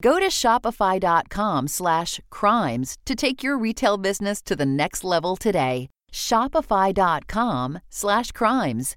Go to shopify.com slash crimes to take your retail business to the next level today. Shopify.com slash crimes.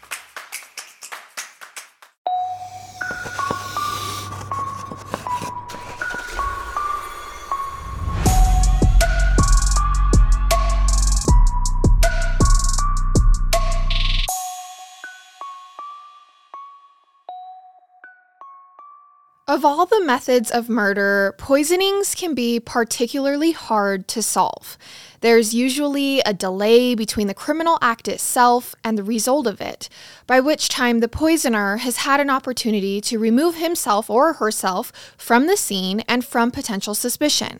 Of all the methods of murder, poisonings can be particularly hard to solve. There's usually a delay between the criminal act itself and the result of it, by which time the poisoner has had an opportunity to remove himself or herself from the scene and from potential suspicion.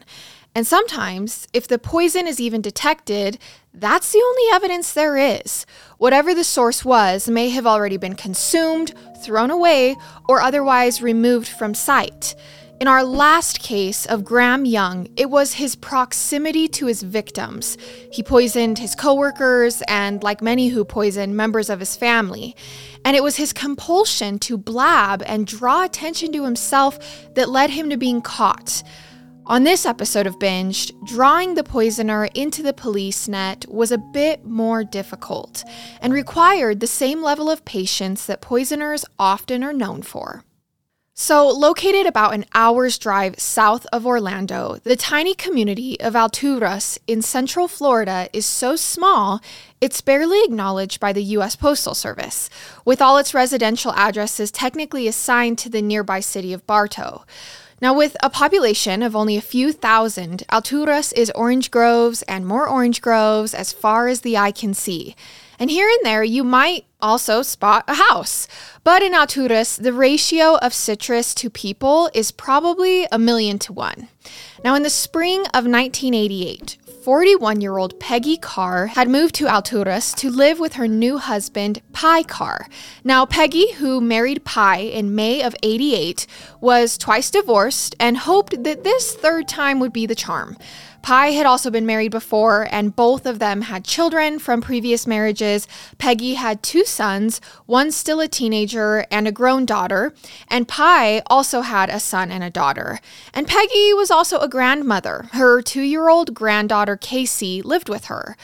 And sometimes, if the poison is even detected, that's the only evidence there is. Whatever the source was may have already been consumed, thrown away, or otherwise removed from sight. In our last case of Graham Young, it was his proximity to his victims. He poisoned his coworkers and, like many who poison, members of his family. And it was his compulsion to blab and draw attention to himself that led him to being caught. On this episode of Binged, drawing the poisoner into the police net was a bit more difficult and required the same level of patience that poisoners often are known for. So, located about an hour's drive south of Orlando, the tiny community of Alturas in central Florida is so small it's barely acknowledged by the U.S. Postal Service, with all its residential addresses technically assigned to the nearby city of Bartow. Now, with a population of only a few thousand, Alturas is orange groves and more orange groves as far as the eye can see. And here and there, you might also spot a house. But in Alturas, the ratio of citrus to people is probably a million to one. Now, in the spring of 1988, 41 year old Peggy Carr had moved to Alturas to live with her new husband, Pye Carr. Now, Peggy, who married Pye in May of 88, was twice divorced and hoped that this third time would be the charm. Pye had also been married before, and both of them had children from previous marriages. Peggy had two sons, one still a teenager and a grown daughter, and Pye also had a son and a daughter. And Peggy was also a grandmother. Her two year old granddaughter, Casey, lived with her.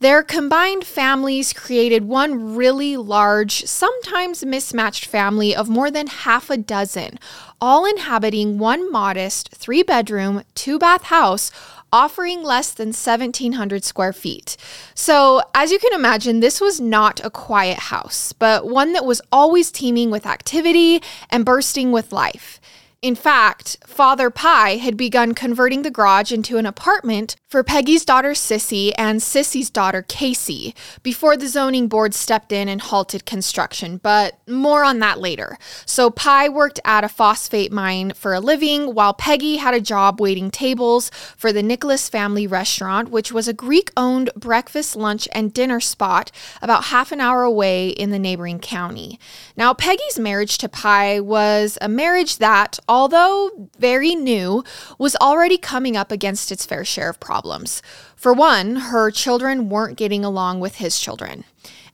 Their combined families created one really large, sometimes mismatched family of more than half a dozen, all inhabiting one modest three bedroom, two bath house offering less than 1,700 square feet. So, as you can imagine, this was not a quiet house, but one that was always teeming with activity and bursting with life. In fact, Father Pye had begun converting the garage into an apartment for Peggy's daughter Sissy and Sissy's daughter Casey before the zoning board stepped in and halted construction, but more on that later. So Pye worked at a phosphate mine for a living while Peggy had a job waiting tables for the Nicholas family restaurant, which was a Greek owned breakfast, lunch, and dinner spot about half an hour away in the neighboring county. Now, Peggy's marriage to Pye was a marriage that, although very new, was already coming up against its fair share of problems. For one, her children weren't getting along with his children.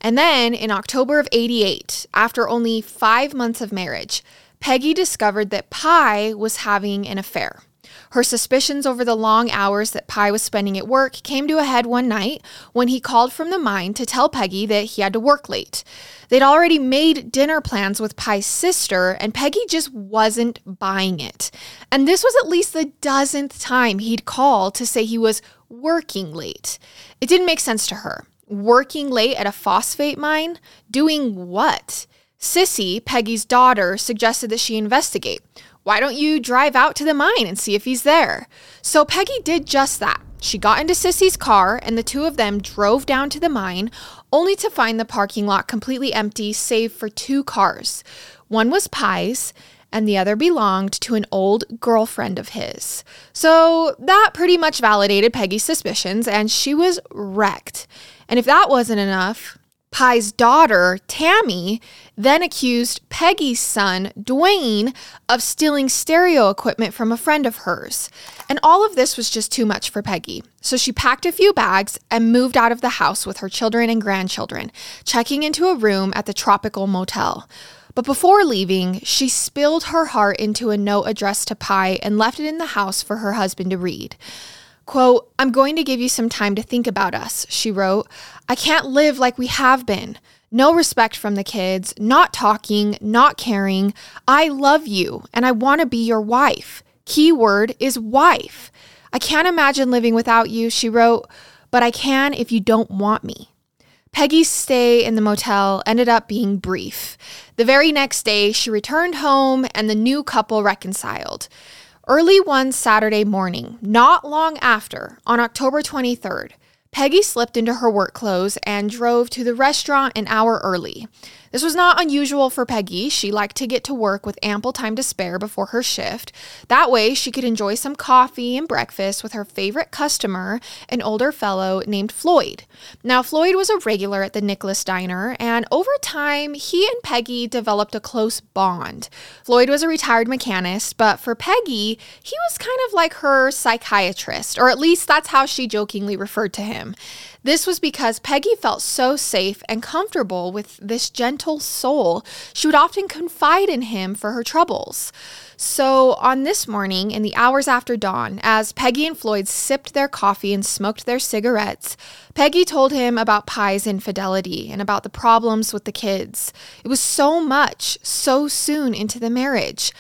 And then in October of 88, after only five months of marriage, Peggy discovered that Pye was having an affair. Her suspicions over the long hours that Pye was spending at work came to a head one night when he called from the mine to tell Peggy that he had to work late. They'd already made dinner plans with Pye's sister, and Peggy just wasn't buying it. And this was at least the dozenth time he'd call to say he was working late. It didn't make sense to her. Working late at a phosphate mine? Doing what? Sissy, Peggy's daughter, suggested that she investigate. Why don't you drive out to the mine and see if he's there? So Peggy did just that. She got into Sissy's car and the two of them drove down to the mine, only to find the parking lot completely empty, save for two cars. One was Pye's, and the other belonged to an old girlfriend of his. So that pretty much validated Peggy's suspicions, and she was wrecked. And if that wasn't enough, Pye's daughter, Tammy, then accused Peggy's son, Dwayne, of stealing stereo equipment from a friend of hers. And all of this was just too much for Peggy. So she packed a few bags and moved out of the house with her children and grandchildren, checking into a room at the Tropical Motel. But before leaving, she spilled her heart into a note addressed to Pye and left it in the house for her husband to read. Quote, I'm going to give you some time to think about us, she wrote. I can't live like we have been. No respect from the kids, not talking, not caring. I love you and I want to be your wife. Keyword is wife. I can't imagine living without you, she wrote, but I can if you don't want me. Peggy's stay in the motel ended up being brief. The very next day, she returned home and the new couple reconciled. Early one Saturday morning, not long after, on October 23rd, Peggy slipped into her work clothes and drove to the restaurant an hour early. This was not unusual for Peggy. She liked to get to work with ample time to spare before her shift. That way, she could enjoy some coffee and breakfast with her favorite customer, an older fellow named Floyd. Now, Floyd was a regular at the Nicholas Diner, and over time, he and Peggy developed a close bond. Floyd was a retired mechanist, but for Peggy, he was kind of like her psychiatrist, or at least that's how she jokingly referred to him. This was because Peggy felt so safe and comfortable with this gentle soul, she would often confide in him for her troubles. So, on this morning, in the hours after dawn, as Peggy and Floyd sipped their coffee and smoked their cigarettes, Peggy told him about Pye's infidelity and about the problems with the kids. It was so much, so soon into the marriage.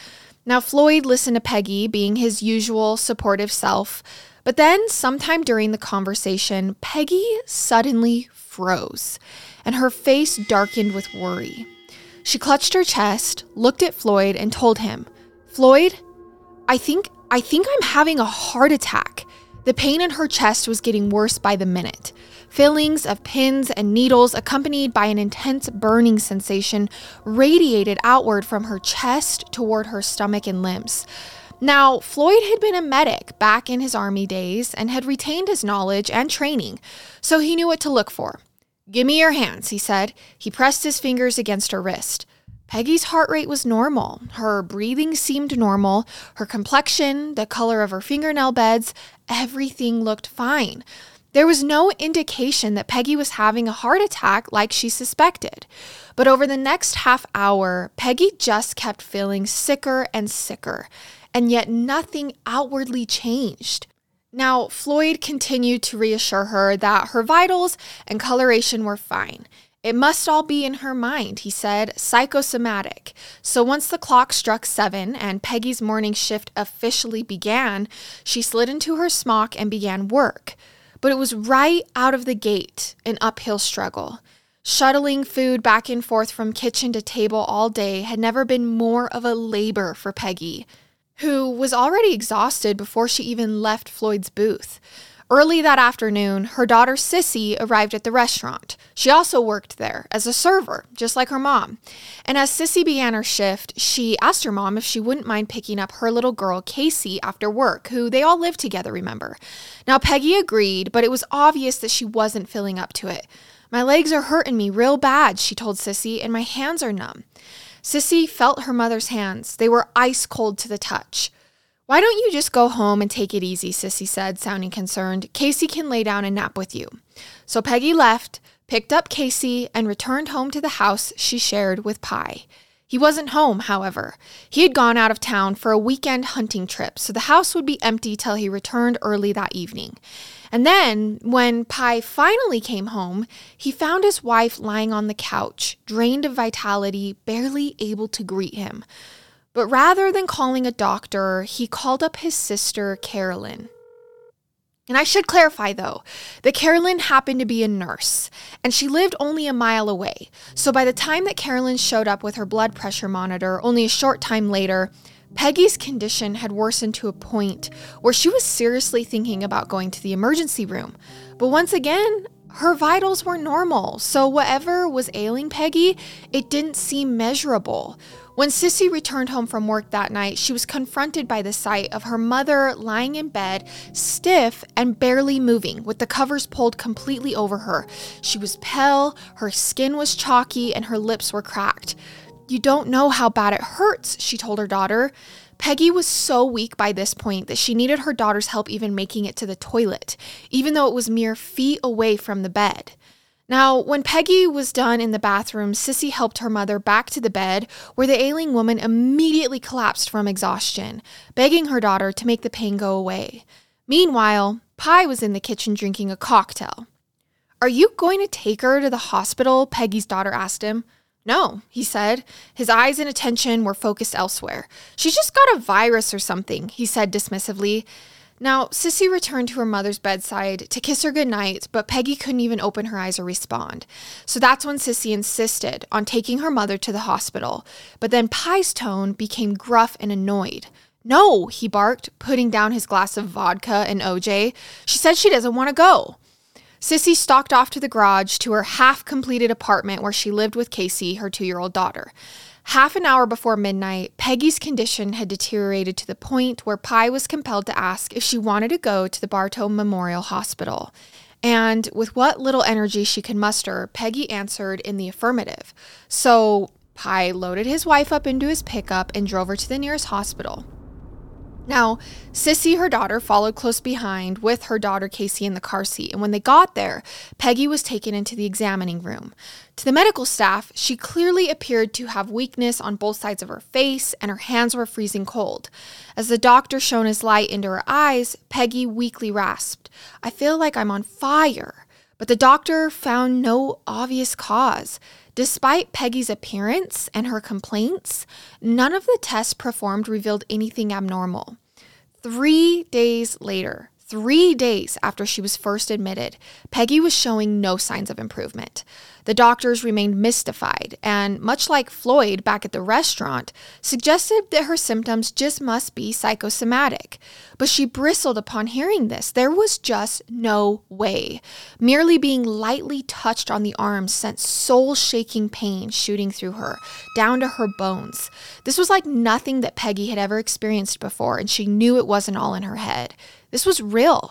Now, Floyd listened to Peggy, being his usual supportive self, but then, sometime during the conversation, Peggy suddenly froze and her face darkened with worry. She clutched her chest, looked at Floyd, and told him, Floyd, I think I think I'm having a heart attack. The pain in her chest was getting worse by the minute. Fillings of pins and needles, accompanied by an intense burning sensation, radiated outward from her chest toward her stomach and limbs. Now, Floyd had been a medic back in his army days and had retained his knowledge and training, so he knew what to look for. Give me your hands, he said. He pressed his fingers against her wrist. Peggy's heart rate was normal. Her breathing seemed normal. Her complexion, the color of her fingernail beds, everything looked fine. There was no indication that Peggy was having a heart attack like she suspected. But over the next half hour, Peggy just kept feeling sicker and sicker and yet nothing outwardly changed. Now, Floyd continued to reassure her that her vitals and coloration were fine. It must all be in her mind, he said, psychosomatic. So once the clock struck seven and Peggy's morning shift officially began, she slid into her smock and began work. But it was right out of the gate an uphill struggle. Shuttling food back and forth from kitchen to table all day had never been more of a labor for Peggy, who was already exhausted before she even left Floyd's booth. Early that afternoon, her daughter Sissy arrived at the restaurant. She also worked there as a server, just like her mom. And as Sissy began her shift, she asked her mom if she wouldn't mind picking up her little girl Casey after work, who they all lived together, remember. Now, Peggy agreed, but it was obvious that she wasn't filling up to it. My legs are hurting me real bad, she told Sissy, and my hands are numb. Sissy felt her mother's hands. They were ice cold to the touch. Why don't you just go home and take it easy, Sissy said, sounding concerned. Casey can lay down and nap with you. So Peggy left, picked up Casey, and returned home to the house she shared with Pye. He wasn't home, however. He had gone out of town for a weekend hunting trip, so the house would be empty till he returned early that evening. And then, when Pye finally came home, he found his wife lying on the couch, drained of vitality, barely able to greet him. But rather than calling a doctor, he called up his sister, Carolyn. And I should clarify though that Carolyn happened to be a nurse and she lived only a mile away. So by the time that Carolyn showed up with her blood pressure monitor, only a short time later, Peggy's condition had worsened to a point where she was seriously thinking about going to the emergency room. But once again, her vitals were normal, so whatever was ailing Peggy, it didn't seem measurable. When Sissy returned home from work that night, she was confronted by the sight of her mother lying in bed, stiff and barely moving, with the covers pulled completely over her. She was pale, her skin was chalky, and her lips were cracked. You don't know how bad it hurts, she told her daughter. Peggy was so weak by this point that she needed her daughter's help even making it to the toilet, even though it was mere feet away from the bed. Now, when Peggy was done in the bathroom, Sissy helped her mother back to the bed, where the ailing woman immediately collapsed from exhaustion, begging her daughter to make the pain go away. Meanwhile, Pye was in the kitchen drinking a cocktail. Are you going to take her to the hospital? Peggy's daughter asked him. No, he said. His eyes and attention were focused elsewhere. She's just got a virus or something, he said dismissively. Now, Sissy returned to her mother's bedside to kiss her goodnight, but Peggy couldn't even open her eyes or respond. So that's when Sissy insisted on taking her mother to the hospital. But then Pye's tone became gruff and annoyed. No, he barked, putting down his glass of vodka and OJ. She said she doesn't want to go. Sissy stalked off to the garage to her half completed apartment where she lived with Casey, her two year old daughter. Half an hour before midnight, Peggy's condition had deteriorated to the point where Pye was compelled to ask if she wanted to go to the Bartow Memorial Hospital. And with what little energy she could muster, Peggy answered in the affirmative. So Pye loaded his wife up into his pickup and drove her to the nearest hospital. Now, Sissy, her daughter, followed close behind with her daughter Casey in the car seat. And when they got there, Peggy was taken into the examining room. To the medical staff, she clearly appeared to have weakness on both sides of her face, and her hands were freezing cold. As the doctor shone his light into her eyes, Peggy weakly rasped, I feel like I'm on fire. But the doctor found no obvious cause. Despite Peggy's appearance and her complaints, none of the tests performed revealed anything abnormal. Three days later, three days after she was first admitted, Peggy was showing no signs of improvement. The doctors remained mystified and, much like Floyd back at the restaurant, suggested that her symptoms just must be psychosomatic. But she bristled upon hearing this. There was just no way. Merely being lightly touched on the arm sent soul shaking pain shooting through her, down to her bones. This was like nothing that Peggy had ever experienced before, and she knew it wasn't all in her head. This was real.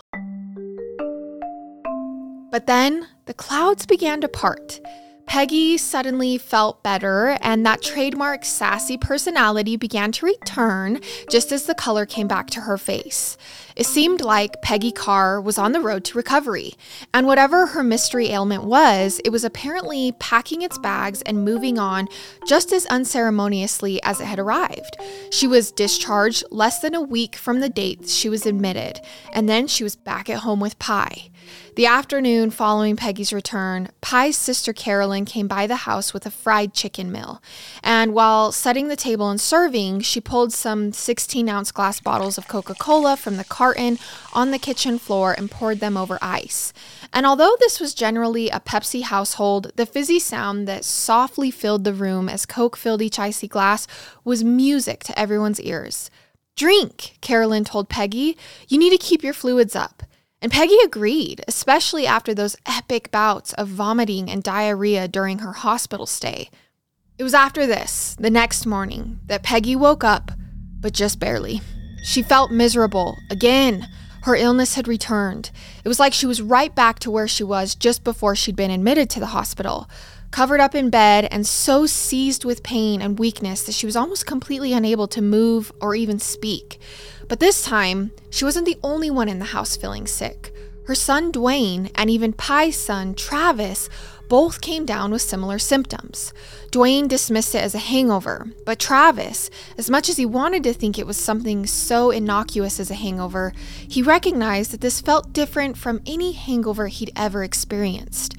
But then the clouds began to part. Peggy suddenly felt better, and that trademark sassy personality began to return just as the color came back to her face. It seemed like Peggy Carr was on the road to recovery, and whatever her mystery ailment was, it was apparently packing its bags and moving on just as unceremoniously as it had arrived. She was discharged less than a week from the date she was admitted, and then she was back at home with Pye. The afternoon following Peggy's return, Pye's sister Carolyn came by the house with a fried chicken meal. And while setting the table and serving, she pulled some 16 ounce glass bottles of Coca Cola from the carton on the kitchen floor and poured them over ice. And although this was generally a Pepsi household, the fizzy sound that softly filled the room as Coke filled each icy glass was music to everyone's ears. Drink, Carolyn told Peggy. You need to keep your fluids up. And Peggy agreed, especially after those epic bouts of vomiting and diarrhea during her hospital stay. It was after this, the next morning, that Peggy woke up, but just barely. She felt miserable again. Her illness had returned. It was like she was right back to where she was just before she'd been admitted to the hospital, covered up in bed and so seized with pain and weakness that she was almost completely unable to move or even speak. But this time, she wasn't the only one in the house feeling sick. Her son Dwayne and even Pye's son Travis both came down with similar symptoms. Dwayne dismissed it as a hangover, but Travis, as much as he wanted to think it was something so innocuous as a hangover, he recognized that this felt different from any hangover he'd ever experienced.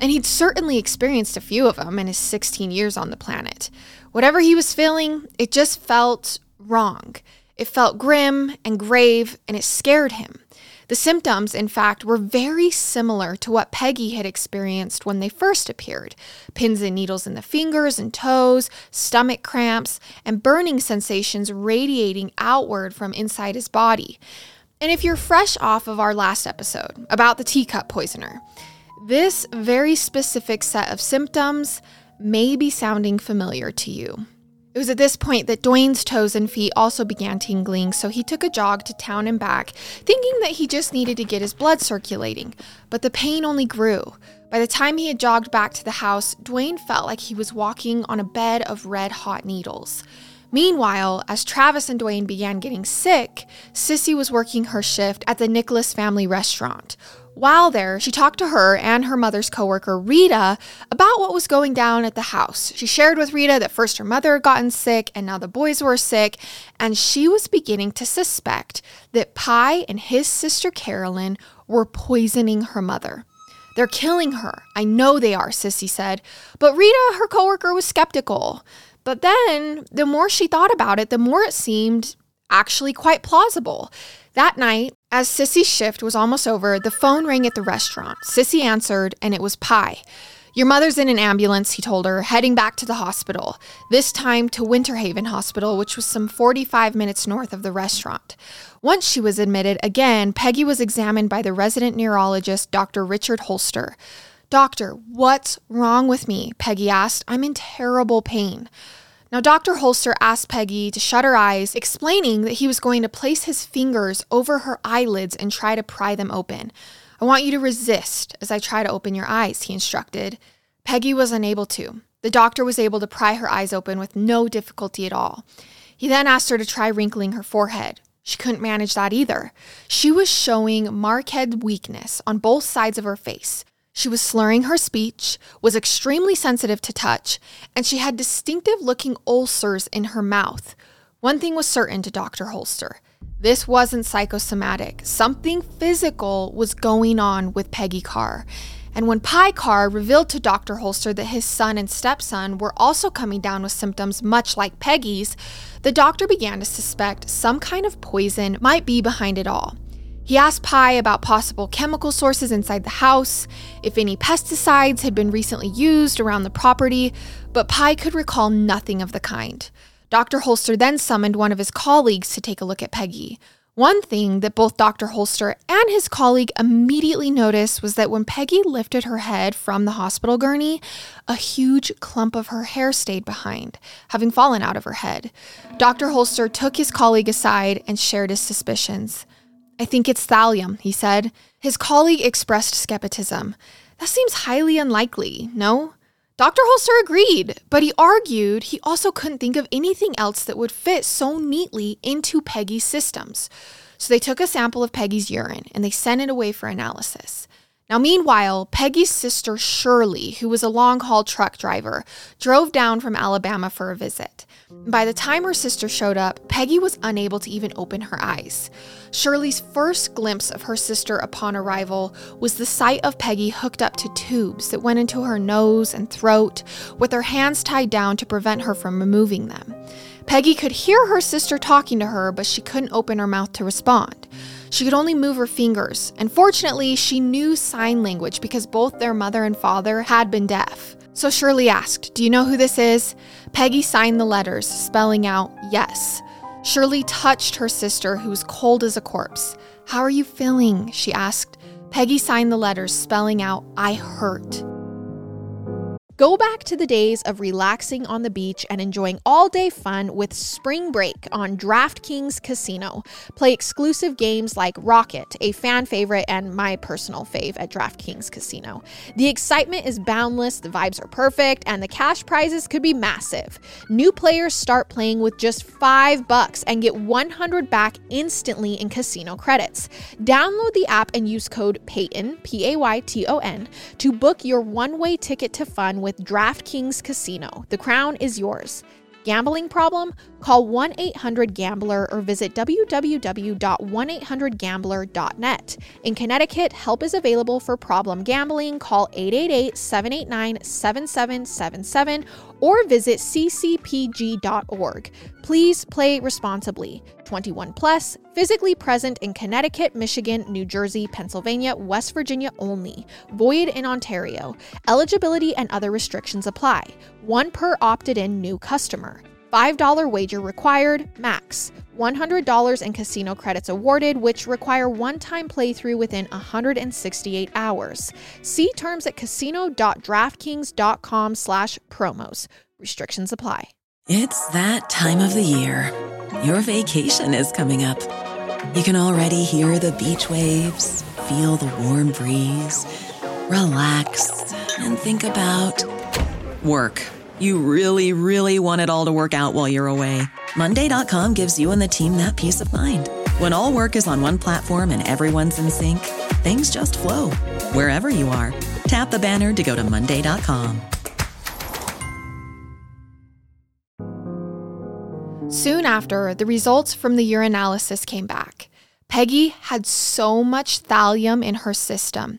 And he'd certainly experienced a few of them in his 16 years on the planet. Whatever he was feeling, it just felt wrong. It felt grim and grave, and it scared him. The symptoms, in fact, were very similar to what Peggy had experienced when they first appeared pins and needles in the fingers and toes, stomach cramps, and burning sensations radiating outward from inside his body. And if you're fresh off of our last episode about the teacup poisoner, this very specific set of symptoms may be sounding familiar to you. It was at this point that Dwayne's toes and feet also began tingling, so he took a jog to town and back, thinking that he just needed to get his blood circulating. But the pain only grew. By the time he had jogged back to the house, Dwayne felt like he was walking on a bed of red hot needles. Meanwhile, as Travis and Dwayne began getting sick, Sissy was working her shift at the Nicholas family restaurant. While there, she talked to her and her mother's coworker, Rita, about what was going down at the house. She shared with Rita that first her mother had gotten sick and now the boys were sick, and she was beginning to suspect that Pye and his sister Carolyn were poisoning her mother. They're killing her. I know they are, Sissy said. But Rita, her coworker, was skeptical. But then, the more she thought about it, the more it seemed actually quite plausible. That night, as Sissy's shift was almost over, the phone rang at the restaurant. Sissy answered, and it was Pye. Your mother's in an ambulance, he told her, heading back to the hospital, this time to Winter Haven Hospital, which was some 45 minutes north of the restaurant. Once she was admitted, again, Peggy was examined by the resident neurologist, Dr. Richard Holster. Doctor, what's wrong with me? Peggy asked. I'm in terrible pain. Now, Dr. Holster asked Peggy to shut her eyes, explaining that he was going to place his fingers over her eyelids and try to pry them open. I want you to resist as I try to open your eyes, he instructed. Peggy was unable to. The doctor was able to pry her eyes open with no difficulty at all. He then asked her to try wrinkling her forehead. She couldn't manage that either. She was showing marked weakness on both sides of her face. She was slurring her speech, was extremely sensitive to touch, and she had distinctive looking ulcers in her mouth. One thing was certain to Dr. Holster this wasn't psychosomatic. Something physical was going on with Peggy Carr. And when Pye Carr revealed to Dr. Holster that his son and stepson were also coming down with symptoms much like Peggy's, the doctor began to suspect some kind of poison might be behind it all. He asked Pye about possible chemical sources inside the house, if any pesticides had been recently used around the property, but Pye could recall nothing of the kind. Dr. Holster then summoned one of his colleagues to take a look at Peggy. One thing that both Dr. Holster and his colleague immediately noticed was that when Peggy lifted her head from the hospital gurney, a huge clump of her hair stayed behind, having fallen out of her head. Dr. Holster took his colleague aside and shared his suspicions. I think it's thallium, he said. His colleague expressed skepticism. That seems highly unlikely, no? Dr. Holster agreed, but he argued he also couldn't think of anything else that would fit so neatly into Peggy's systems. So they took a sample of Peggy's urine and they sent it away for analysis. Now, meanwhile, Peggy's sister Shirley, who was a long haul truck driver, drove down from Alabama for a visit. By the time her sister showed up, Peggy was unable to even open her eyes. Shirley's first glimpse of her sister upon arrival was the sight of Peggy hooked up to tubes that went into her nose and throat, with her hands tied down to prevent her from removing them. Peggy could hear her sister talking to her, but she couldn't open her mouth to respond. She could only move her fingers, and fortunately, she knew sign language because both their mother and father had been deaf. So Shirley asked, Do you know who this is? Peggy signed the letters, spelling out yes. Shirley touched her sister, who was cold as a corpse. How are you feeling? she asked. Peggy signed the letters, spelling out, I hurt. Go back to the days of relaxing on the beach and enjoying all day fun with Spring Break on DraftKings Casino. Play exclusive games like Rocket, a fan favorite and my personal fave at DraftKings Casino. The excitement is boundless, the vibes are perfect, and the cash prizes could be massive. New players start playing with just 5 bucks and get 100 back instantly in casino credits. Download the app and use code PAYTON, P A Y T O N, to book your one-way ticket to fun with DraftKings Casino. The crown is yours. Gambling problem? Call 1 800 Gambler or visit www.1800Gambler.net. In Connecticut, help is available for problem gambling. Call 888 789 7777 or visit ccpg.org. Please play responsibly. 21 plus, physically present in Connecticut, Michigan, New Jersey, Pennsylvania, West Virginia only. Void in Ontario. Eligibility and other restrictions apply. One per opted in new customer. $5 wager required, max. $100 in casino credits awarded, which require one time playthrough within 168 hours. See terms at casino.draftkings.com slash promos. Restrictions apply. It's that time of the year. Your vacation is coming up. You can already hear the beach waves, feel the warm breeze, relax, and think about work. You really, really want it all to work out while you're away. Monday.com gives you and the team that peace of mind. When all work is on one platform and everyone's in sync, things just flow wherever you are. Tap the banner to go to Monday.com. Soon after, the results from the urinalysis came back. Peggy had so much thallium in her system,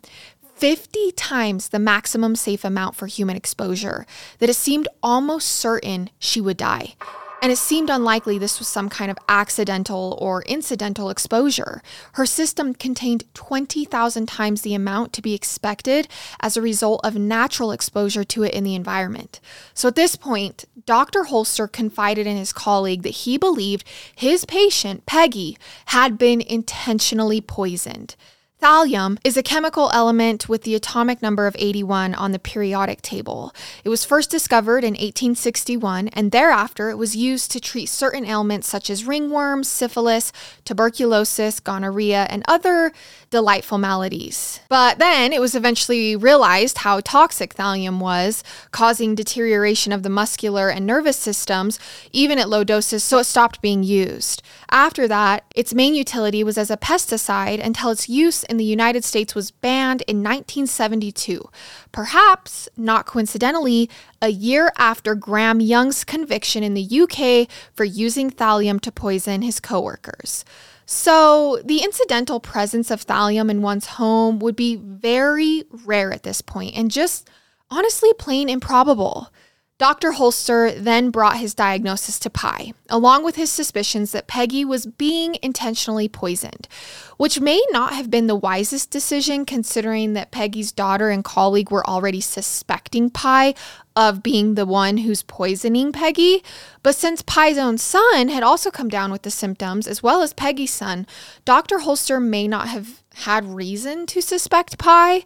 50 times the maximum safe amount for human exposure, that it seemed almost certain she would die. And it seemed unlikely this was some kind of accidental or incidental exposure. Her system contained 20,000 times the amount to be expected as a result of natural exposure to it in the environment. So at this point, Dr. Holster confided in his colleague that he believed his patient, Peggy, had been intentionally poisoned. Thallium is a chemical element with the atomic number of 81 on the periodic table. It was first discovered in 1861, and thereafter it was used to treat certain ailments such as ringworms, syphilis, tuberculosis, gonorrhea, and other delightful maladies. But then it was eventually realized how toxic thallium was, causing deterioration of the muscular and nervous systems, even at low doses, so it stopped being used. After that, its main utility was as a pesticide until its use in the United States was banned in 1972, perhaps not coincidentally, a year after Graham Young's conviction in the UK for using thallium to poison his coworkers. So, the incidental presence of thallium in one's home would be very rare at this point and just honestly plain improbable. Dr. Holster then brought his diagnosis to Pye, along with his suspicions that Peggy was being intentionally poisoned, which may not have been the wisest decision considering that Peggy's daughter and colleague were already suspecting Pye of being the one who's poisoning Peggy. But since Pye's own son had also come down with the symptoms, as well as Peggy's son, Dr. Holster may not have had reason to suspect Pye.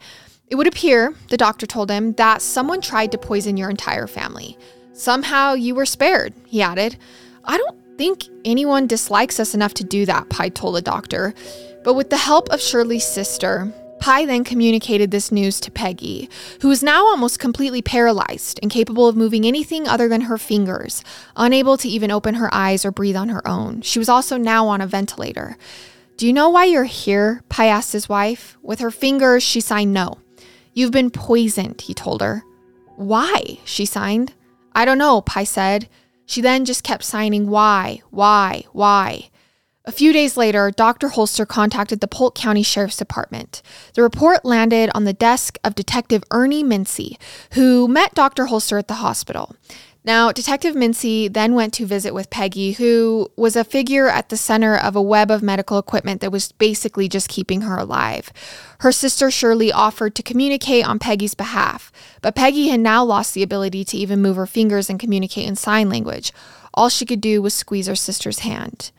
It would appear, the doctor told him, that someone tried to poison your entire family. Somehow you were spared, he added. I don't think anyone dislikes us enough to do that, Pye told the doctor. But with the help of Shirley's sister, Pye then communicated this news to Peggy, who was now almost completely paralyzed, incapable of moving anything other than her fingers, unable to even open her eyes or breathe on her own. She was also now on a ventilator. Do you know why you're here? Pye asked his wife. With her fingers, she signed no. You've been poisoned, he told her. Why? She signed. I don't know, Pye said. She then just kept signing why, why, why. A few days later, Dr. Holster contacted the Polk County Sheriff's Department. The report landed on the desk of Detective Ernie Mincy, who met Dr. Holster at the hospital. Now, Detective Mincy then went to visit with Peggy, who was a figure at the center of a web of medical equipment that was basically just keeping her alive. Her sister Shirley offered to communicate on Peggy's behalf, but Peggy had now lost the ability to even move her fingers and communicate in sign language. All she could do was squeeze her sister's hand.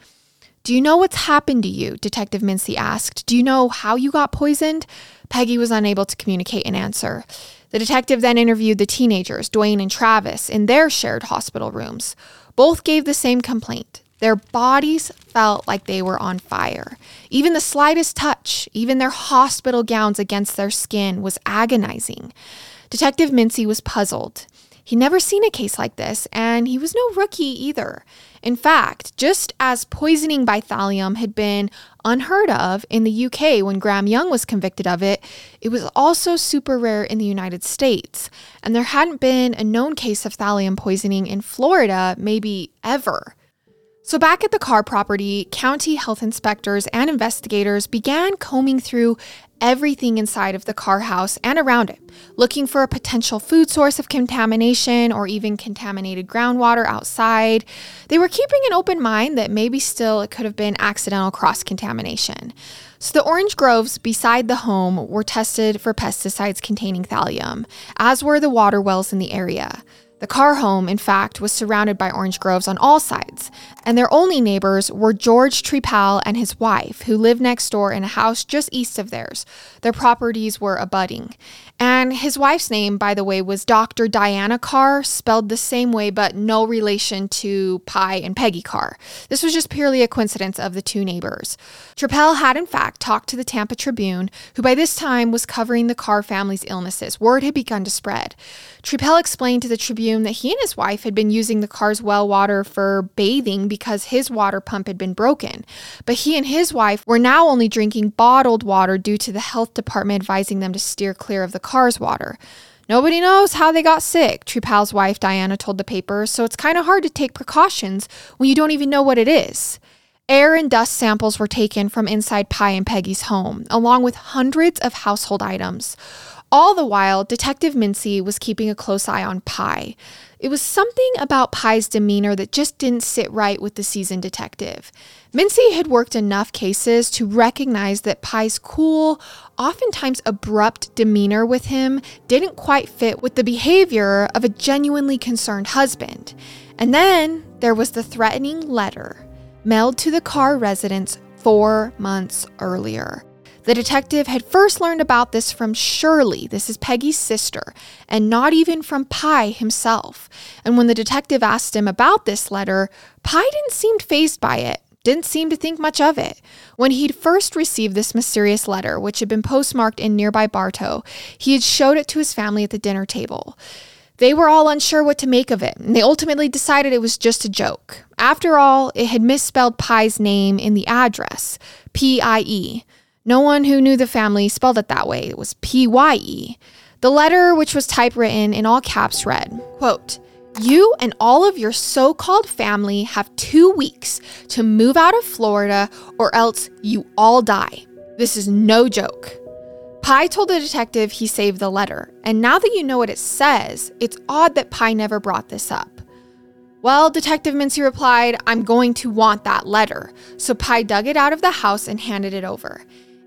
Do you know what's happened to you? Detective Mincy asked. Do you know how you got poisoned? Peggy was unable to communicate an answer. The detective then interviewed the teenagers, Dwayne and Travis, in their shared hospital rooms. Both gave the same complaint. Their bodies felt like they were on fire. Even the slightest touch, even their hospital gowns against their skin, was agonizing. Detective Mincy was puzzled. He'd never seen a case like this, and he was no rookie either. In fact, just as poisoning by thallium had been unheard of in the UK when Graham Young was convicted of it, it was also super rare in the United States. And there hadn't been a known case of thallium poisoning in Florida, maybe ever. So, back at the car property, county health inspectors and investigators began combing through everything inside of the car house and around it, looking for a potential food source of contamination or even contaminated groundwater outside. They were keeping an open mind that maybe still it could have been accidental cross contamination. So the orange groves beside the home were tested for pesticides containing thallium, as were the water wells in the area. The Carr home, in fact, was surrounded by orange groves on all sides, and their only neighbors were George Trepal and his wife, who lived next door in a house just east of theirs. Their properties were abutting. And his wife's name, by the way, was Dr. Diana Carr, spelled the same way, but no relation to Pye and Peggy Carr. This was just purely a coincidence of the two neighbors. Trepal had, in fact, talked to the Tampa Tribune, who by this time was covering the Carr family's illnesses. Word had begun to spread. Trepal explained to the Tribune that he and his wife had been using the Carr's well water for bathing because his water pump had been broken. But he and his wife were now only drinking bottled water due to the health department advising them to steer clear of the Carr's water. Nobody knows how they got sick, Trepal's wife Diana told the paper, so it's kind of hard to take precautions when you don't even know what it is. Air and dust samples were taken from inside Pye and Peggy's home, along with hundreds of household items. All the while, Detective Mincy was keeping a close eye on Pye. It was something about Pye's demeanor that just didn't sit right with the seasoned detective. Mincy had worked enough cases to recognize that Pye's cool, oftentimes abrupt demeanor with him didn't quite fit with the behavior of a genuinely concerned husband. And then there was the threatening letter mailed to the Carr residence four months earlier. The detective had first learned about this from Shirley, this is Peggy's sister, and not even from Pye himself. And when the detective asked him about this letter, Pye didn't seem fazed by it, didn't seem to think much of it. When he'd first received this mysterious letter, which had been postmarked in nearby Bartow, he had showed it to his family at the dinner table. They were all unsure what to make of it, and they ultimately decided it was just a joke. After all, it had misspelled Pye's name in the address, P I E. No one who knew the family spelled it that way. It was P Y E. The letter, which was typewritten in all caps, read, quote, you and all of your so called family have two weeks to move out of Florida or else you all die. This is no joke. Pye told the detective he saved the letter, and now that you know what it says, it's odd that Pye never brought this up. Well, Detective Mincy replied, I'm going to want that letter. So Pye dug it out of the house and handed it over.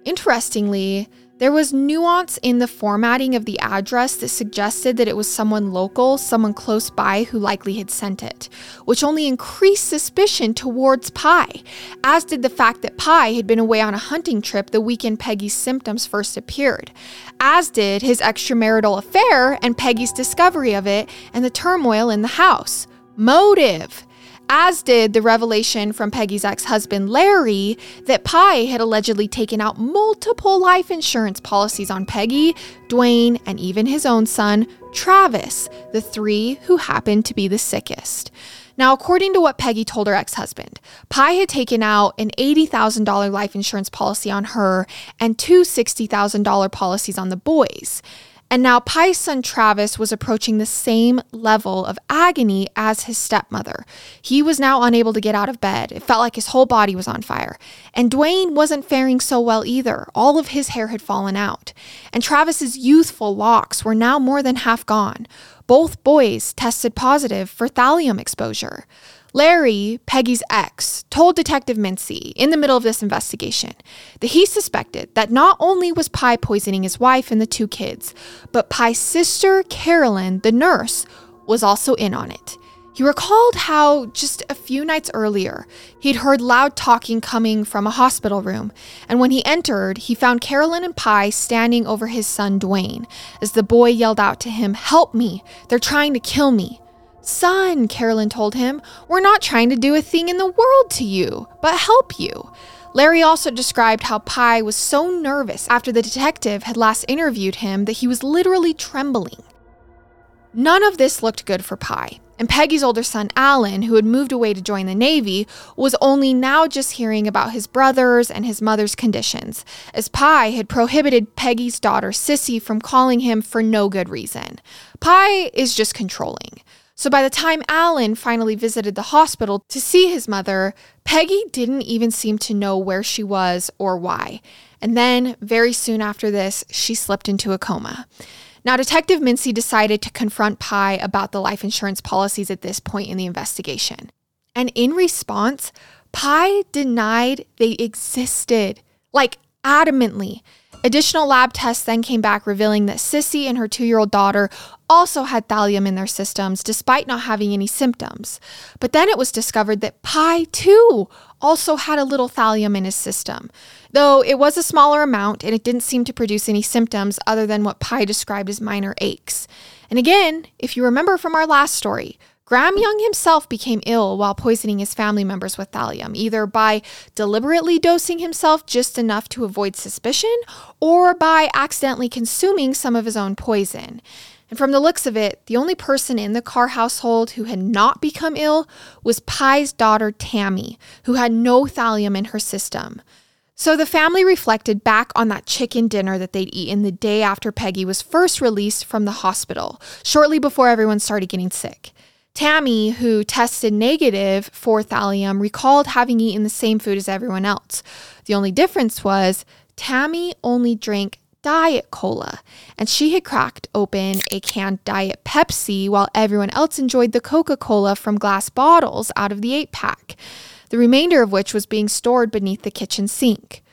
Interestingly, there was nuance in the formatting of the address that suggested that it was someone local, someone close by who likely had sent it, which only increased suspicion towards Pye, as did the fact that Pye had been away on a hunting trip the weekend Peggy's symptoms first appeared, as did his extramarital affair and Peggy's discovery of it and the turmoil in the house. Motive. As did the revelation from Peggy's ex husband, Larry, that Pye had allegedly taken out multiple life insurance policies on Peggy, Dwayne, and even his own son, Travis, the three who happened to be the sickest. Now, according to what Peggy told her ex husband, Pye had taken out an $80,000 life insurance policy on her and two $60,000 policies on the boys. And now Pye's son Travis was approaching the same level of agony as his stepmother. He was now unable to get out of bed. It felt like his whole body was on fire. And Dwayne wasn't faring so well either. All of his hair had fallen out. And Travis's youthful locks were now more than half gone. Both boys tested positive for thallium exposure. Larry, Peggy's ex, told Detective Mincy in the middle of this investigation that he suspected that not only was Pye poisoning his wife and the two kids, but Pye's sister, Carolyn, the nurse, was also in on it. He recalled how just a few nights earlier, he'd heard loud talking coming from a hospital room, and when he entered, he found Carolyn and Pye standing over his son Dwayne as the boy yelled out to him, Help me! They're trying to kill me! Son, Carolyn told him, we're not trying to do a thing in the world to you, but help you. Larry also described how Pye was so nervous after the detective had last interviewed him that he was literally trembling. None of this looked good for Pye, and Peggy's older son, Alan, who had moved away to join the Navy, was only now just hearing about his brothers and his mother's conditions, as Pye had prohibited Peggy's daughter, Sissy, from calling him for no good reason. Pye is just controlling. So by the time Alan finally visited the hospital to see his mother, Peggy didn't even seem to know where she was or why. And then, very soon after this, she slipped into a coma. Now, Detective Mincy decided to confront Pye about the life insurance policies at this point in the investigation. And in response, Pye denied they existed, like adamantly. Additional lab tests then came back revealing that Sissy and her two year old daughter also had thallium in their systems despite not having any symptoms. But then it was discovered that Pye, too, also had a little thallium in his system, though it was a smaller amount and it didn't seem to produce any symptoms other than what Pye described as minor aches. And again, if you remember from our last story, Graham Young himself became ill while poisoning his family members with thallium, either by deliberately dosing himself just enough to avoid suspicion or by accidentally consuming some of his own poison. And from the looks of it, the only person in the Carr household who had not become ill was Pye's daughter Tammy, who had no thallium in her system. So the family reflected back on that chicken dinner that they'd eaten the day after Peggy was first released from the hospital, shortly before everyone started getting sick. Tammy, who tested negative for thallium, recalled having eaten the same food as everyone else. The only difference was Tammy only drank Diet Cola, and she had cracked open a canned Diet Pepsi while everyone else enjoyed the Coca Cola from glass bottles out of the eight pack, the remainder of which was being stored beneath the kitchen sink.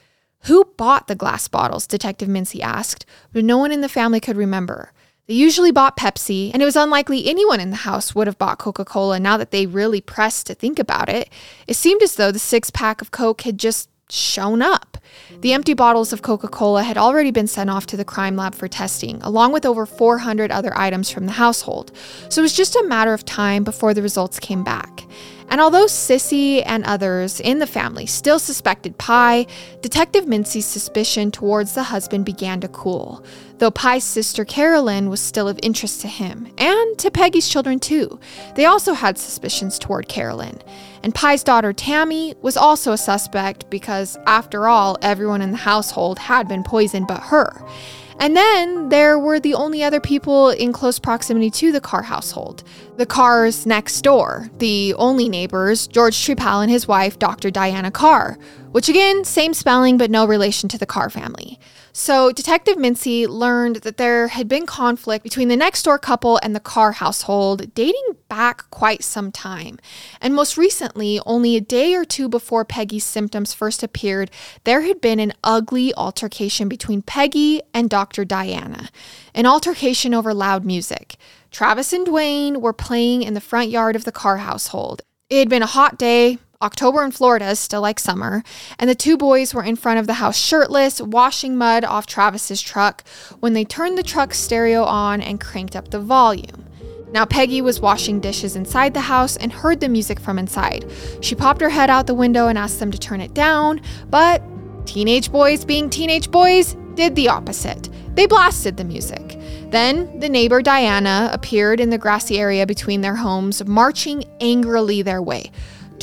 Who bought the glass bottles? Detective Mincy asked, but no one in the family could remember. They usually bought Pepsi, and it was unlikely anyone in the house would have bought Coca Cola now that they really pressed to think about it. It seemed as though the six pack of Coke had just shown up. The empty bottles of Coca Cola had already been sent off to the crime lab for testing, along with over 400 other items from the household. So it was just a matter of time before the results came back. And although Sissy and others in the family still suspected Pye, Detective Mincy's suspicion towards the husband began to cool, though Pye's sister Carolyn was still of interest to him, and to Peggy's children too. They also had suspicions toward Carolyn. And Pye's daughter Tammy was also a suspect because, after all, everyone in the household had been poisoned but her. And then there were the only other people in close proximity to the Carr household the Carrs next door, the only neighbors, George Trepal and his wife, Dr. Diana Carr, which again, same spelling but no relation to the Carr family. So, Detective Mincy learned that there had been conflict between the next door couple and the Carr household dating back quite some time. And most recently, only a day or two before Peggy's symptoms first appeared, there had been an ugly altercation between Peggy and Dr. Diana, an altercation over loud music. Travis and Dwayne were playing in the front yard of the Carr household. It had been a hot day, October in Florida is still like summer, and the two boys were in front of the house shirtless, washing mud off Travis's truck when they turned the truck stereo on and cranked up the volume. Now, Peggy was washing dishes inside the house and heard the music from inside. She popped her head out the window and asked them to turn it down, but teenage boys, being teenage boys, did the opposite. They blasted the music. Then the neighbor Diana appeared in the grassy area between their homes, marching angrily their way.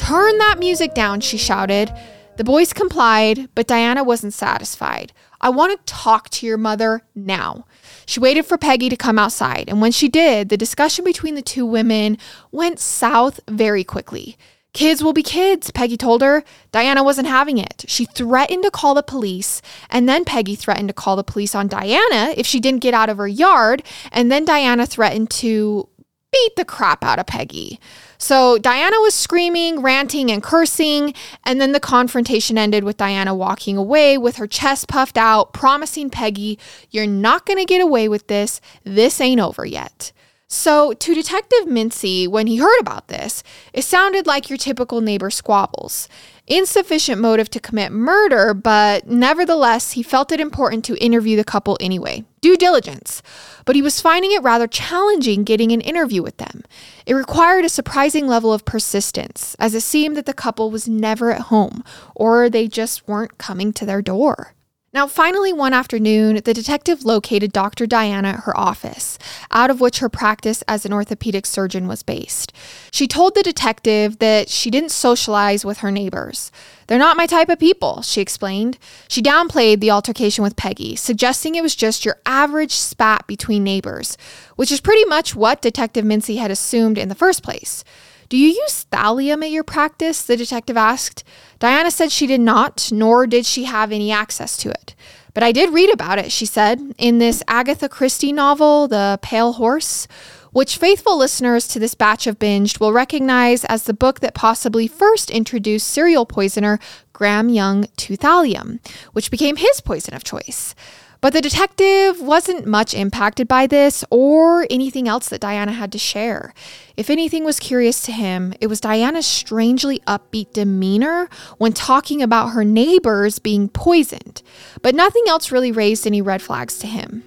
Turn that music down, she shouted. The boys complied, but Diana wasn't satisfied. I want to talk to your mother now. She waited for Peggy to come outside, and when she did, the discussion between the two women went south very quickly. Kids will be kids, Peggy told her. Diana wasn't having it. She threatened to call the police, and then Peggy threatened to call the police on Diana if she didn't get out of her yard, and then Diana threatened to beat the crap out of Peggy. So Diana was screaming, ranting, and cursing, and then the confrontation ended with Diana walking away with her chest puffed out, promising Peggy, You're not gonna get away with this. This ain't over yet. So, to Detective Mincy, when he heard about this, it sounded like your typical neighbor squabbles. Insufficient motive to commit murder, but nevertheless, he felt it important to interview the couple anyway. Due diligence. But he was finding it rather challenging getting an interview with them. It required a surprising level of persistence, as it seemed that the couple was never at home, or they just weren't coming to their door. Now, finally, one afternoon, the detective located Dr. Diana at her office, out of which her practice as an orthopedic surgeon was based. She told the detective that she didn't socialize with her neighbors. They're not my type of people, she explained. She downplayed the altercation with Peggy, suggesting it was just your average spat between neighbors, which is pretty much what Detective Mincy had assumed in the first place. Do you use thallium at your practice? The detective asked. Diana said she did not, nor did she have any access to it. But I did read about it, she said, in this Agatha Christie novel, The Pale Horse, which faithful listeners to this batch of binged will recognize as the book that possibly first introduced serial poisoner Graham Young to thallium, which became his poison of choice. But the detective wasn't much impacted by this or anything else that Diana had to share. If anything was curious to him, it was Diana's strangely upbeat demeanor when talking about her neighbors being poisoned. But nothing else really raised any red flags to him.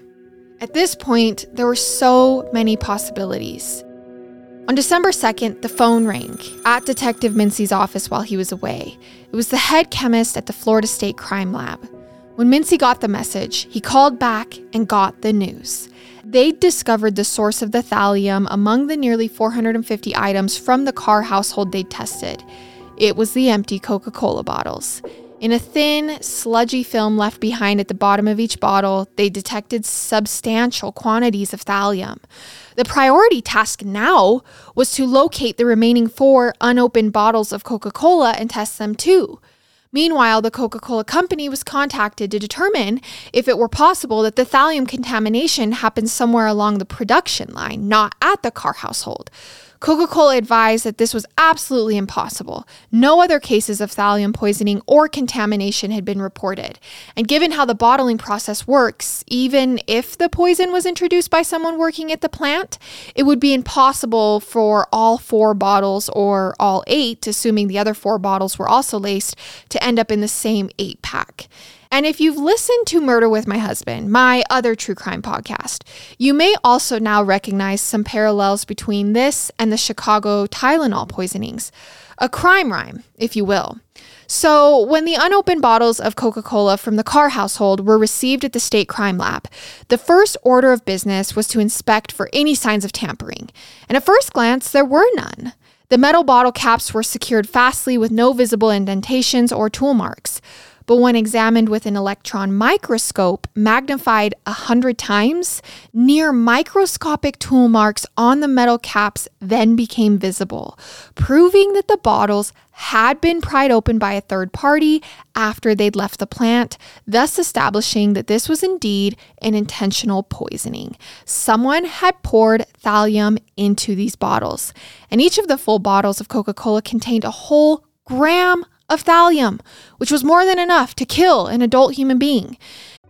At this point, there were so many possibilities. On December 2nd, the phone rang at Detective Mincy's office while he was away. It was the head chemist at the Florida State Crime Lab. When Mincy got the message, he called back and got the news. They'd discovered the source of the thallium among the nearly 450 items from the Carr household they'd tested. It was the empty Coca Cola bottles. In a thin, sludgy film left behind at the bottom of each bottle, they detected substantial quantities of thallium. The priority task now was to locate the remaining four unopened bottles of Coca Cola and test them too. Meanwhile, the Coca Cola company was contacted to determine if it were possible that the thallium contamination happened somewhere along the production line, not at the Carr household. Coca Cola advised that this was absolutely impossible. No other cases of thallium poisoning or contamination had been reported. And given how the bottling process works, even if the poison was introduced by someone working at the plant, it would be impossible for all four bottles or all eight, assuming the other four bottles were also laced, to end up in the same eight pack. And if you've listened to Murder with My Husband, my other true crime podcast, you may also now recognize some parallels between this and the Chicago Tylenol poisonings. A crime rhyme, if you will. So, when the unopened bottles of Coca Cola from the Carr household were received at the state crime lab, the first order of business was to inspect for any signs of tampering. And at first glance, there were none. The metal bottle caps were secured fastly with no visible indentations or tool marks but when examined with an electron microscope magnified a hundred times, near microscopic tool marks on the metal caps then became visible, proving that the bottles had been pried open by a third party after they'd left the plant, thus establishing that this was indeed an intentional poisoning. Someone had poured thallium into these bottles, and each of the full bottles of Coca Cola contained a whole gram of thallium, which was more than enough to kill an adult human being.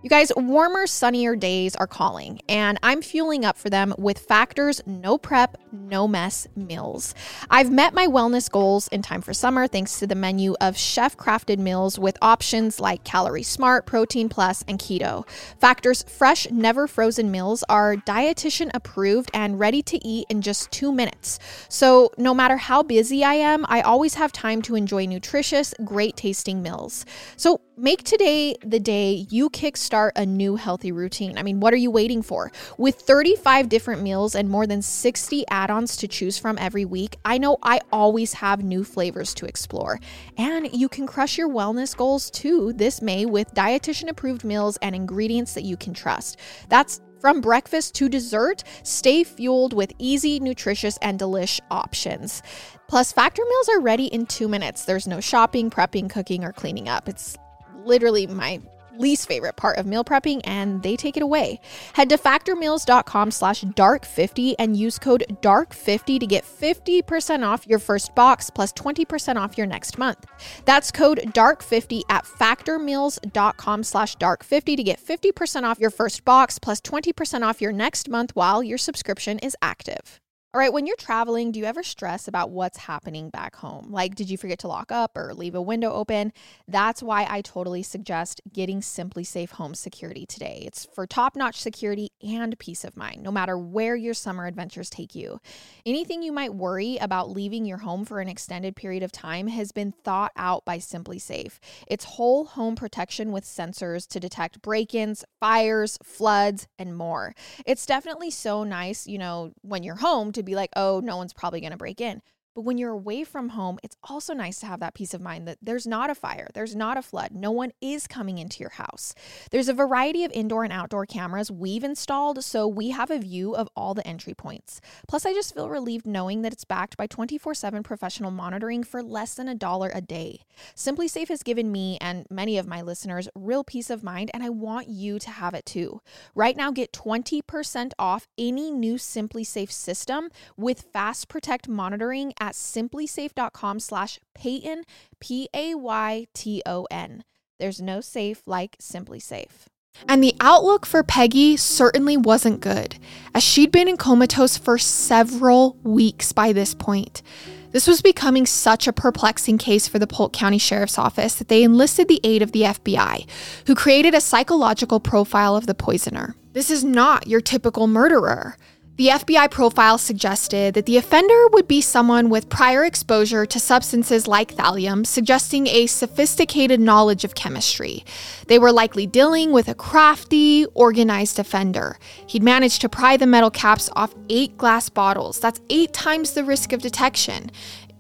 You guys, warmer, sunnier days are calling, and I'm fueling up for them with Factor's no prep, no mess meals. I've met my wellness goals in time for summer thanks to the menu of chef crafted meals with options like Calorie Smart, Protein Plus, and Keto. Factor's fresh, never frozen meals are dietitian approved and ready to eat in just two minutes. So, no matter how busy I am, I always have time to enjoy nutritious, great tasting meals. So, make today the day you kickstart a new healthy routine. I mean, what are you waiting for? With 35 different meals and more than 60 add ons to choose from every week, I know I always have new flavors to explore. And you can crush your wellness goals too this May with dietitian approved meals and ingredients that you can trust. That's from breakfast to dessert, stay fueled with easy, nutritious, and delish options. Plus, Factor meals are ready in two minutes. There's no shopping, prepping, cooking, or cleaning up. It's literally my least favorite part of meal prepping and they take it away. Head to factormeals.com slash dark50 and use code dark50 to get 50% off your first box plus 20% off your next month. That's code dark50 at factormeals.com slash dark50 to get 50% off your first box plus 20% off your next month while your subscription is active. All right, when you're traveling, do you ever stress about what's happening back home? Like, did you forget to lock up or leave a window open? That's why I totally suggest getting SimpliSafe Home Security today. It's for top notch security and peace of mind, no matter where your summer adventures take you. Anything you might worry about leaving your home for an extended period of time has been thought out by SimpliSafe. It's whole home protection with sensors to detect break ins, fires, floods, and more. It's definitely so nice, you know, when you're home to be like, oh, no one's probably going to break in. But when you're away from home, it's also nice to have that peace of mind that there's not a fire, there's not a flood, no one is coming into your house. There's a variety of indoor and outdoor cameras we've installed, so we have a view of all the entry points. Plus, I just feel relieved knowing that it's backed by 24 7 professional monitoring for less than a dollar a day. SimpliSafe has given me and many of my listeners real peace of mind, and I want you to have it too. Right now, get 20% off any new SimpliSafe system with Fast Protect monitoring at simplisafe.com slash Payton, P A Y T O N. There's no safe like SimpliSafe. And the outlook for Peggy certainly wasn't good, as she'd been in comatose for several weeks by this point. This was becoming such a perplexing case for the Polk County Sheriff's Office that they enlisted the aid of the FBI, who created a psychological profile of the poisoner. This is not your typical murderer. The FBI profile suggested that the offender would be someone with prior exposure to substances like thallium, suggesting a sophisticated knowledge of chemistry. They were likely dealing with a crafty, organized offender. He'd managed to pry the metal caps off eight glass bottles. That's eight times the risk of detection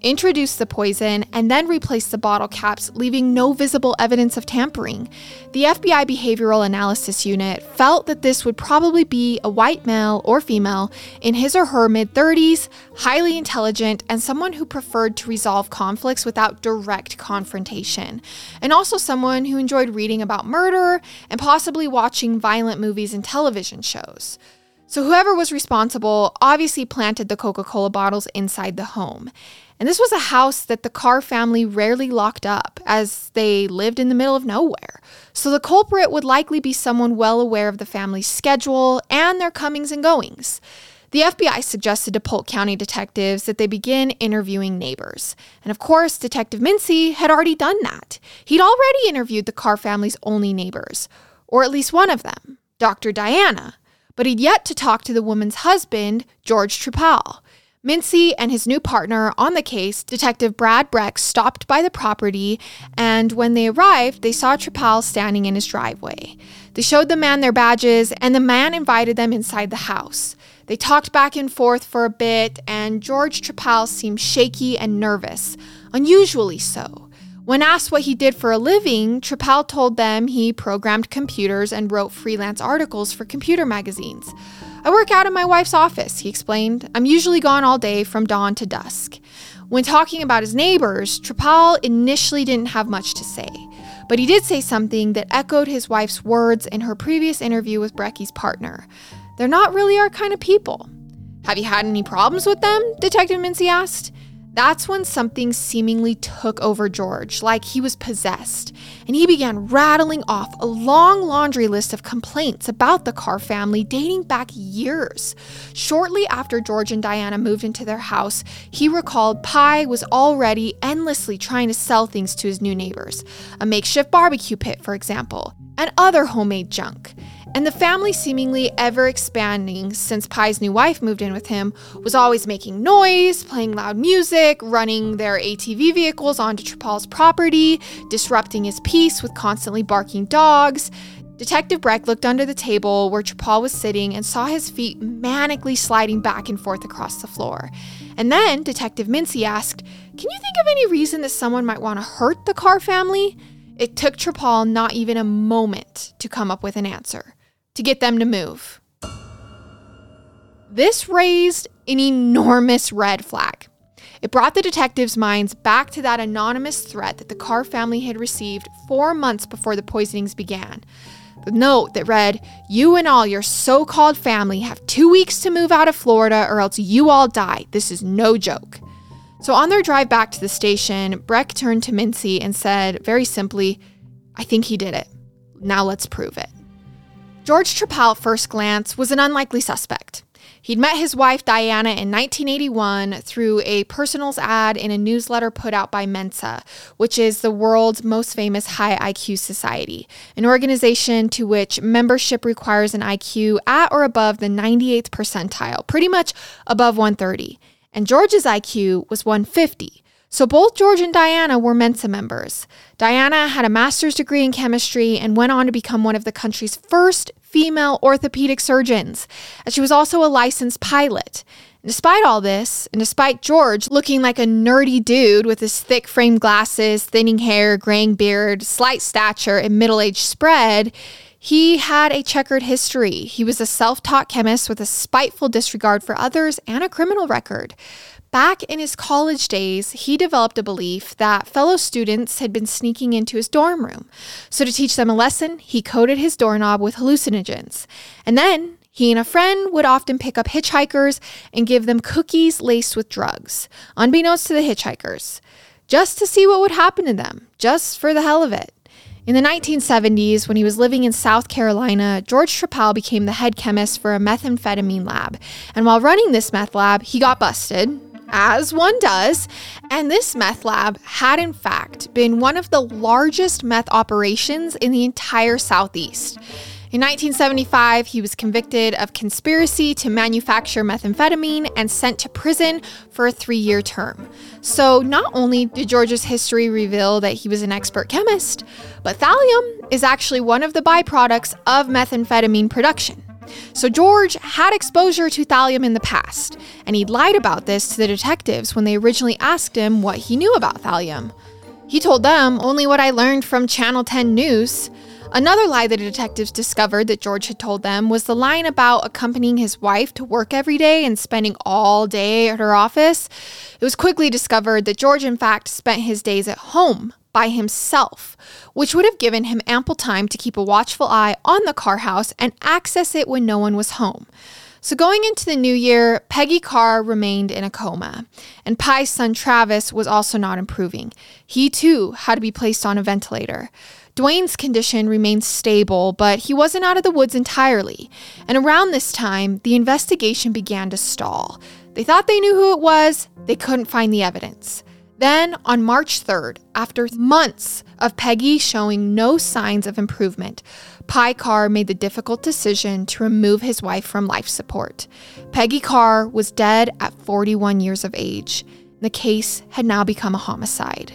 introduce the poison, and then replace the bottle caps, leaving no visible evidence of tampering. The FBI Behavioral Analysis Unit felt that this would probably be a white male or female in his or her mid 30s, highly intelligent, and someone who preferred to resolve conflicts without direct confrontation, and also someone who enjoyed reading about murder and possibly watching violent movies and television shows. So, whoever was responsible obviously planted the Coca Cola bottles inside the home. And this was a house that the Carr family rarely locked up, as they lived in the middle of nowhere. So the culprit would likely be someone well aware of the family's schedule and their comings and goings. The FBI suggested to Polk County detectives that they begin interviewing neighbors. And of course, Detective Mincy had already done that. He'd already interviewed the Carr family's only neighbors, or at least one of them, Dr. Diana. But he'd yet to talk to the woman's husband, George Trepal. Mincy and his new partner on the case, Detective Brad Breck, stopped by the property, and when they arrived, they saw Trepal standing in his driveway. They showed the man their badges, and the man invited them inside the house. They talked back and forth for a bit, and George Trepal seemed shaky and nervous, unusually so. When asked what he did for a living, Trepal told them he programmed computers and wrote freelance articles for computer magazines. I work out in my wife's office, he explained. I'm usually gone all day from dawn to dusk. When talking about his neighbors, Trepal initially didn't have much to say, but he did say something that echoed his wife's words in her previous interview with Brecky's partner. They're not really our kind of people. Have you had any problems with them? Detective Mincy asked. That's when something seemingly took over George, like he was possessed, and he began rattling off a long laundry list of complaints about the Carr family dating back years. Shortly after George and Diana moved into their house, he recalled Pye was already endlessly trying to sell things to his new neighbors a makeshift barbecue pit, for example, and other homemade junk. And the family, seemingly ever expanding since Pye's new wife moved in with him, was always making noise, playing loud music, running their ATV vehicles onto Trepal's property, disrupting his peace with constantly barking dogs. Detective Breck looked under the table where Trepal was sitting and saw his feet manically sliding back and forth across the floor. And then Detective Mincy asked, Can you think of any reason that someone might want to hurt the Carr family? It took Trepal not even a moment to come up with an answer to get them to move. This raised an enormous red flag. It brought the detectives' minds back to that anonymous threat that the Carr family had received four months before the poisonings began. The note that read, You and all your so called family have two weeks to move out of Florida or else you all die. This is no joke. So on their drive back to the station, Breck turned to Mincy and said very simply, I think he did it. Now let's prove it. George Trepal at first glance was an unlikely suspect. He'd met his wife Diana in 1981 through a personals ad in a newsletter put out by Mensa, which is the world's most famous high IQ society, an organization to which membership requires an IQ at or above the 98th percentile, pretty much above 130. And George's IQ was 150. So both George and Diana were Mensa members. Diana had a master's degree in chemistry and went on to become one of the country's first female orthopedic surgeons. And she was also a licensed pilot. And despite all this, and despite George looking like a nerdy dude with his thick framed glasses, thinning hair, graying beard, slight stature, and middle age spread, he had a checkered history. He was a self taught chemist with a spiteful disregard for others and a criminal record. Back in his college days, he developed a belief that fellow students had been sneaking into his dorm room. So, to teach them a lesson, he coated his doorknob with hallucinogens. And then he and a friend would often pick up hitchhikers and give them cookies laced with drugs, unbeknownst to the hitchhikers, just to see what would happen to them, just for the hell of it. In the 1970s, when he was living in South Carolina, George Trepal became the head chemist for a methamphetamine lab. And while running this meth lab, he got busted as one does. And this meth lab had, in fact, been one of the largest meth operations in the entire Southeast. In 1975, he was convicted of conspiracy to manufacture methamphetamine and sent to prison for a three year term. So, not only did George's history reveal that he was an expert chemist, but thallium is actually one of the byproducts of methamphetamine production. So George had exposure to thallium in the past, and he'd lied about this to the detectives when they originally asked him what he knew about thallium. He told them only what I learned from Channel 10 News. Another lie the detectives discovered that George had told them was the line about accompanying his wife to work every day and spending all day at her office. It was quickly discovered that George, in fact, spent his days at home by himself, which would have given him ample time to keep a watchful eye on the Carr house and access it when no one was home. So, going into the new year, Peggy Carr remained in a coma, and Pye's son Travis was also not improving. He too had to be placed on a ventilator. Dwayne's condition remained stable, but he wasn't out of the woods entirely. And around this time, the investigation began to stall. They thought they knew who it was, they couldn't find the evidence. Then, on March 3rd, after months of Peggy showing no signs of improvement, Pye Carr made the difficult decision to remove his wife from life support. Peggy Carr was dead at 41 years of age. The case had now become a homicide.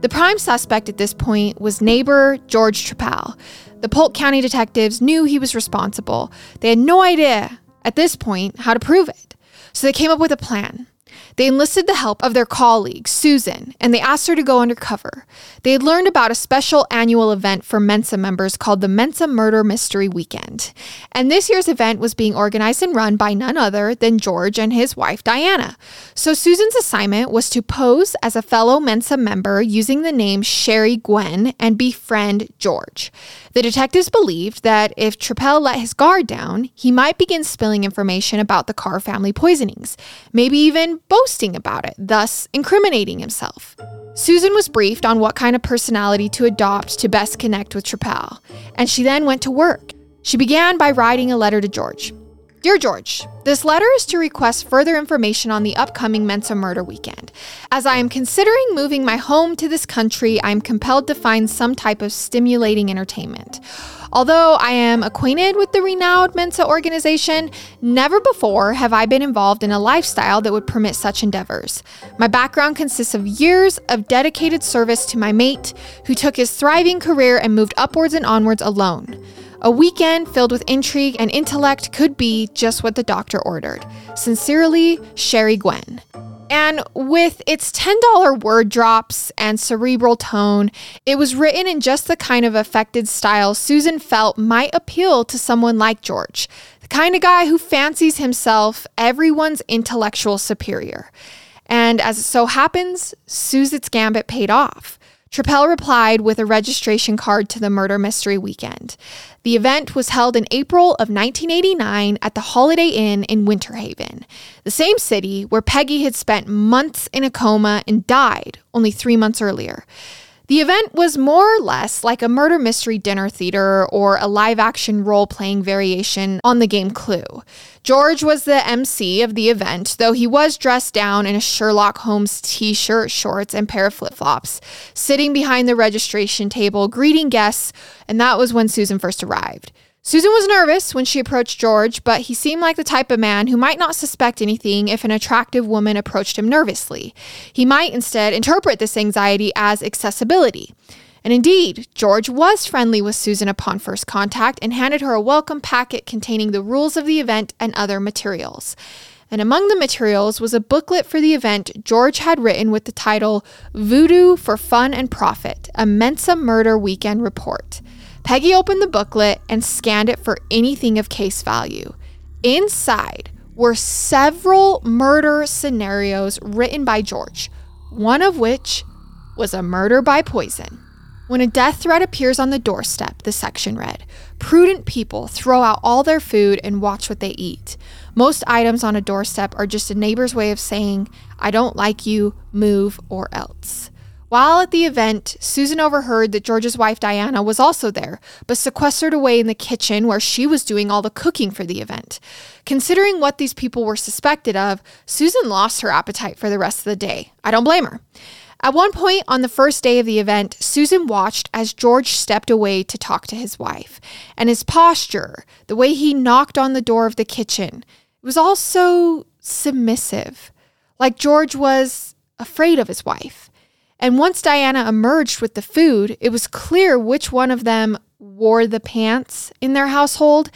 The prime suspect at this point was neighbor George Trepal. The Polk County detectives knew he was responsible. They had no idea at this point how to prove it. So they came up with a plan. They enlisted the help of their colleague, Susan, and they asked her to go undercover. They had learned about a special annual event for Mensa members called the Mensa Murder Mystery Weekend. And this year's event was being organized and run by none other than George and his wife, Diana. So Susan's assignment was to pose as a fellow Mensa member using the name Sherry Gwen and befriend George. The detectives believed that if Trepal let his guard down, he might begin spilling information about the Carr family poisonings, maybe even boasting about it, thus incriminating himself. Susan was briefed on what kind of personality to adopt to best connect with Trepal, and she then went to work. She began by writing a letter to George. Dear George, this letter is to request further information on the upcoming Mensa murder weekend. As I am considering moving my home to this country, I am compelled to find some type of stimulating entertainment. Although I am acquainted with the renowned Mensa organization, never before have I been involved in a lifestyle that would permit such endeavors. My background consists of years of dedicated service to my mate, who took his thriving career and moved upwards and onwards alone. A weekend filled with intrigue and intellect could be just what the doctor ordered. Sincerely, Sherry Gwen. And with its $10 word drops and cerebral tone, it was written in just the kind of affected style Susan felt might appeal to someone like George, the kind of guy who fancies himself everyone's intellectual superior. And as it so happens, Susan's gambit paid off. Trepal replied with a registration card to the murder mystery weekend. The event was held in April of 1989 at the Holiday Inn in Winter Haven, the same city where Peggy had spent months in a coma and died only three months earlier. The event was more or less like a murder mystery dinner theater or a live action role playing variation on the game Clue. George was the MC of the event, though he was dressed down in a Sherlock Holmes t shirt, shorts, and pair of flip flops, sitting behind the registration table, greeting guests, and that was when Susan first arrived. Susan was nervous when she approached George, but he seemed like the type of man who might not suspect anything if an attractive woman approached him nervously. He might instead interpret this anxiety as accessibility. And indeed, George was friendly with Susan upon first contact and handed her a welcome packet containing the rules of the event and other materials. And among the materials was a booklet for the event George had written with the title Voodoo for Fun and Profit, a Mensa Murder Weekend Report. Peggy opened the booklet and scanned it for anything of case value. Inside were several murder scenarios written by George, one of which was a murder by poison. When a death threat appears on the doorstep, the section read, prudent people throw out all their food and watch what they eat. Most items on a doorstep are just a neighbor's way of saying, I don't like you, move or else. While at the event, Susan overheard that George's wife Diana was also there, but sequestered away in the kitchen where she was doing all the cooking for the event. Considering what these people were suspected of, Susan lost her appetite for the rest of the day. I don't blame her. At one point on the first day of the event, Susan watched as George stepped away to talk to his wife. And his posture, the way he knocked on the door of the kitchen, was all so submissive. Like George was afraid of his wife. And once Diana emerged with the food, it was clear which one of them wore the pants in their household.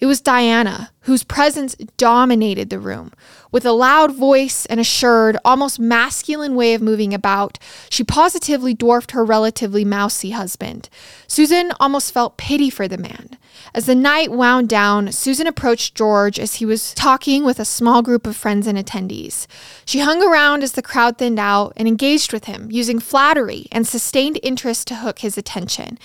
It was Diana, whose presence dominated the room. With a loud voice and assured, almost masculine way of moving about, she positively dwarfed her relatively mousy husband. Susan almost felt pity for the man. As the night wound down, Susan approached George as he was talking with a small group of friends and attendees. She hung around as the crowd thinned out and engaged with him, using flattery and sustained interest to hook his attention.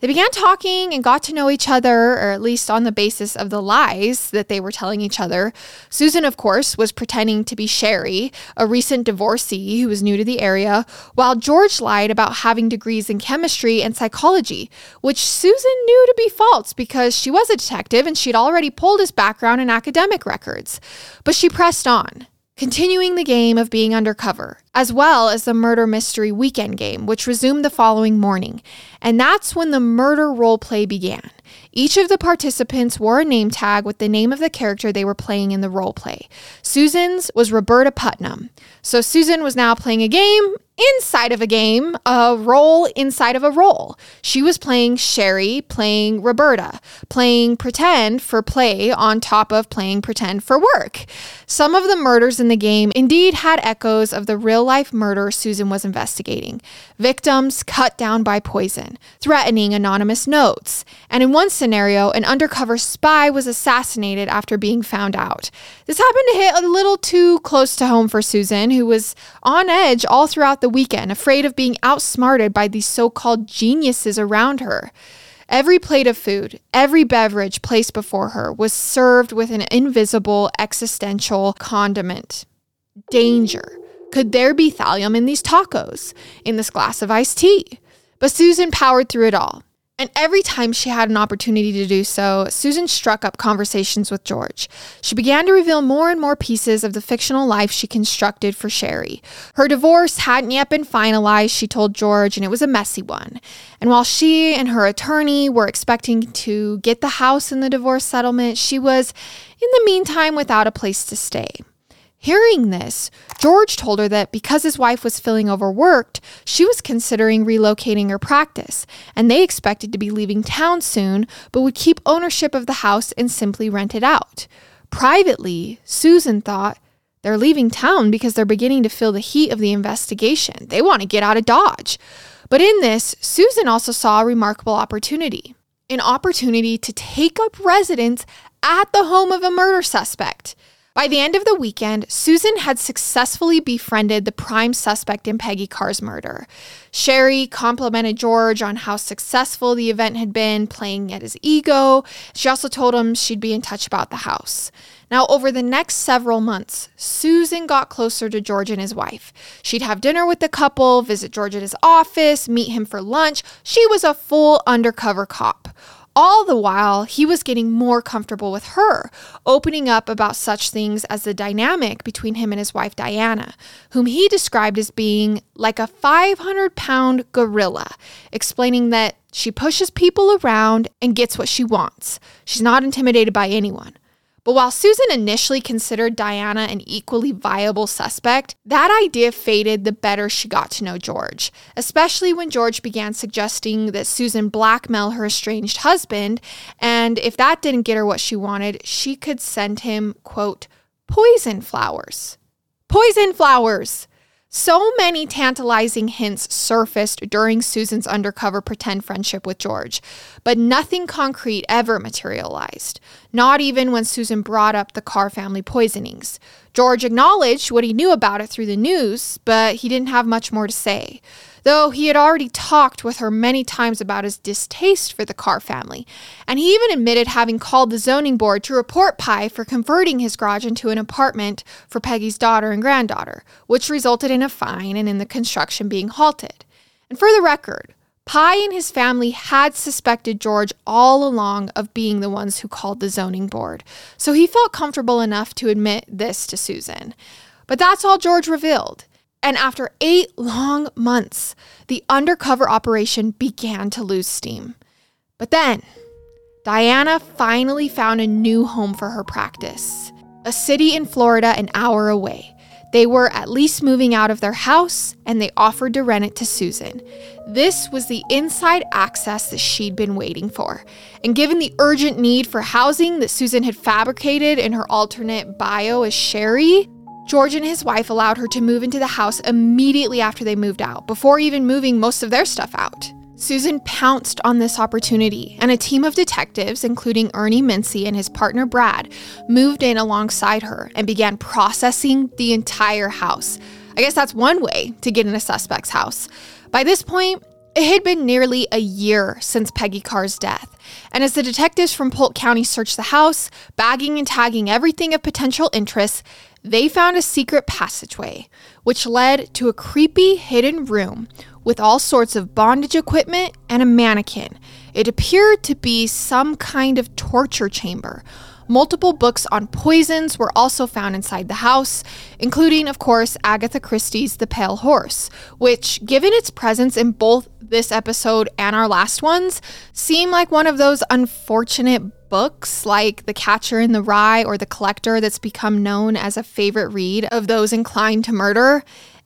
They began talking and got to know each other, or at least on the basis of the lies that they were telling each other. Susan, of course, was pretending to be Sherry, a recent divorcee who was new to the area, while George lied about having degrees in chemistry and psychology, which Susan knew to be false because she was a detective and she'd already pulled his background and academic records. But she pressed on continuing the game of being undercover, as well as the murder mystery weekend game, which resumed the following morning. And that's when the murder role play began. Each of the participants wore a name tag with the name of the character they were playing in the role play. Susan's was Roberta Putnam. So Susan was now playing a game inside of a game, a role inside of a role. She was playing Sherry, playing Roberta, playing pretend for play on top of playing pretend for work. Some of the murders in the game indeed had echoes of the real life murder Susan was investigating. Victims cut down by poison, threatening anonymous notes, and in one scenario, an undercover spy was assassinated after being found out. This happened to hit a little too close to home for Susan, who was on edge all throughout the weekend, afraid of being outsmarted by these so called geniuses around her. Every plate of food, every beverage placed before her was served with an invisible existential condiment. danger. Could there be thallium in these tacos, in this glass of iced tea? But Susan powered through it all. And every time she had an opportunity to do so, Susan struck up conversations with George. She began to reveal more and more pieces of the fictional life she constructed for Sherry. Her divorce hadn't yet been finalized, she told George, and it was a messy one. And while she and her attorney were expecting to get the house in the divorce settlement, she was, in the meantime, without a place to stay. Hearing this, George told her that because his wife was feeling overworked, she was considering relocating her practice, and they expected to be leaving town soon, but would keep ownership of the house and simply rent it out. Privately, Susan thought, they're leaving town because they're beginning to feel the heat of the investigation. They want to get out of Dodge. But in this, Susan also saw a remarkable opportunity an opportunity to take up residence at the home of a murder suspect. By the end of the weekend, Susan had successfully befriended the prime suspect in Peggy Carr's murder. Sherry complimented George on how successful the event had been, playing at his ego. She also told him she'd be in touch about the house. Now, over the next several months, Susan got closer to George and his wife. She'd have dinner with the couple, visit George at his office, meet him for lunch. She was a full undercover cop. All the while, he was getting more comfortable with her, opening up about such things as the dynamic between him and his wife Diana, whom he described as being like a 500 pound gorilla, explaining that she pushes people around and gets what she wants. She's not intimidated by anyone. But while Susan initially considered Diana an equally viable suspect, that idea faded the better she got to know George, especially when George began suggesting that Susan blackmail her estranged husband, and if that didn't get her what she wanted, she could send him, quote, poison flowers. Poison flowers! So many tantalizing hints surfaced during Susan's undercover pretend friendship with George, but nothing concrete ever materialized, not even when Susan brought up the Carr family poisonings. George acknowledged what he knew about it through the news, but he didn't have much more to say though he had already talked with her many times about his distaste for the Carr family. And he even admitted having called the zoning board to report Pye for converting his garage into an apartment for Peggy's daughter and granddaughter, which resulted in a fine and in the construction being halted. And for the record, Pye and his family had suspected George all along of being the ones who called the zoning board, so he felt comfortable enough to admit this to Susan. But that's all George revealed. And after eight long months, the undercover operation began to lose steam. But then, Diana finally found a new home for her practice a city in Florida an hour away. They were at least moving out of their house and they offered to rent it to Susan. This was the inside access that she'd been waiting for. And given the urgent need for housing that Susan had fabricated in her alternate bio as Sherry, George and his wife allowed her to move into the house immediately after they moved out, before even moving most of their stuff out. Susan pounced on this opportunity, and a team of detectives, including Ernie Mincy and his partner Brad, moved in alongside her and began processing the entire house. I guess that's one way to get in a suspect's house. By this point, it had been nearly a year since Peggy Carr's death, and as the detectives from Polk County searched the house, bagging and tagging everything of potential interest, they found a secret passageway, which led to a creepy hidden room with all sorts of bondage equipment and a mannequin. It appeared to be some kind of torture chamber. Multiple books on poisons were also found inside the house, including, of course, Agatha Christie's The Pale Horse, which, given its presence in both this episode and our last ones, seemed like one of those unfortunate books like The Catcher in the Rye or The Collector that's become known as a favorite read of those inclined to murder.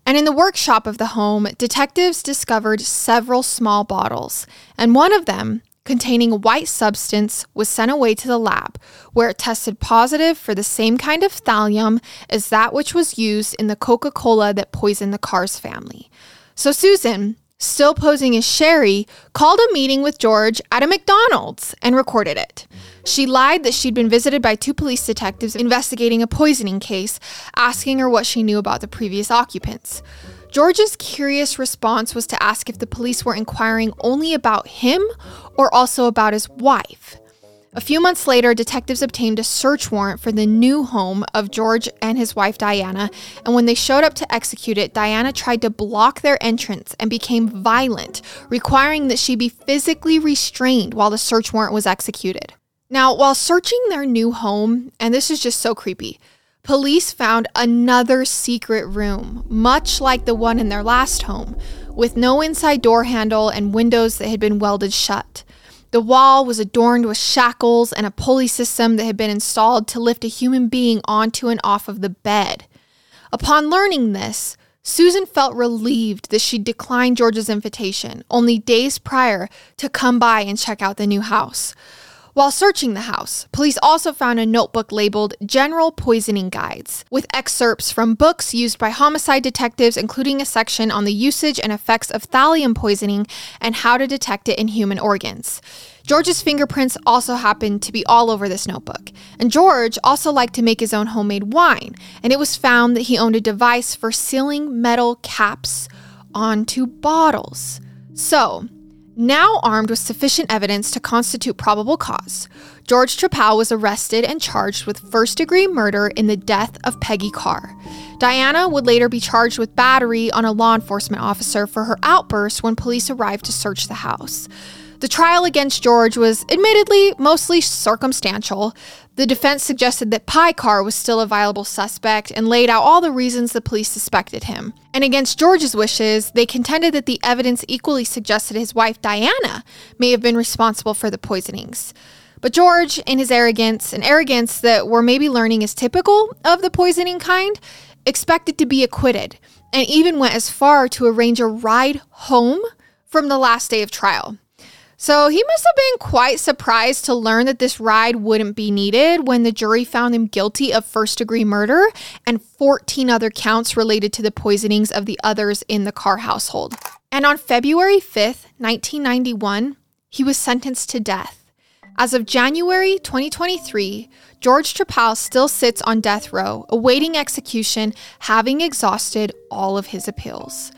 And in the workshop of the home, detectives discovered several small bottles, and one of them, containing a white substance, was sent away to the lab, where it tested positive for the same kind of thallium as that which was used in the Coca Cola that poisoned the Carr's family. So Susan, still posing as Sherry, called a meeting with George at a McDonald's and recorded it. She lied that she'd been visited by two police detectives investigating a poisoning case, asking her what she knew about the previous occupants. George's curious response was to ask if the police were inquiring only about him or also about his wife. A few months later, detectives obtained a search warrant for the new home of George and his wife Diana, and when they showed up to execute it, Diana tried to block their entrance and became violent, requiring that she be physically restrained while the search warrant was executed. Now, while searching their new home, and this is just so creepy, police found another secret room, much like the one in their last home, with no inside door handle and windows that had been welded shut. The wall was adorned with shackles and a pulley system that had been installed to lift a human being onto and off of the bed. Upon learning this, Susan felt relieved that she'd declined George's invitation only days prior to come by and check out the new house. While searching the house, police also found a notebook labeled General Poisoning Guides, with excerpts from books used by homicide detectives, including a section on the usage and effects of thallium poisoning and how to detect it in human organs. George's fingerprints also happened to be all over this notebook. And George also liked to make his own homemade wine, and it was found that he owned a device for sealing metal caps onto bottles. So, now armed with sufficient evidence to constitute probable cause, George Trepal was arrested and charged with first degree murder in the death of Peggy Carr. Diana would later be charged with battery on a law enforcement officer for her outburst when police arrived to search the house. The trial against George was admittedly mostly circumstantial. The defense suggested that Pye Carr was still a viable suspect and laid out all the reasons the police suspected him. And against George's wishes, they contended that the evidence equally suggested his wife Diana may have been responsible for the poisonings. But George, in his arrogance, an arrogance that we're maybe learning is typical of the poisoning kind, expected to be acquitted and even went as far to arrange a ride home from the last day of trial. So he must have been quite surprised to learn that this ride wouldn't be needed when the jury found him guilty of first degree murder and 14 other counts related to the poisonings of the others in the Carr household. And on February 5th, 1991, he was sentenced to death. As of January 2023, George Trepal still sits on death row, awaiting execution, having exhausted all of his appeals.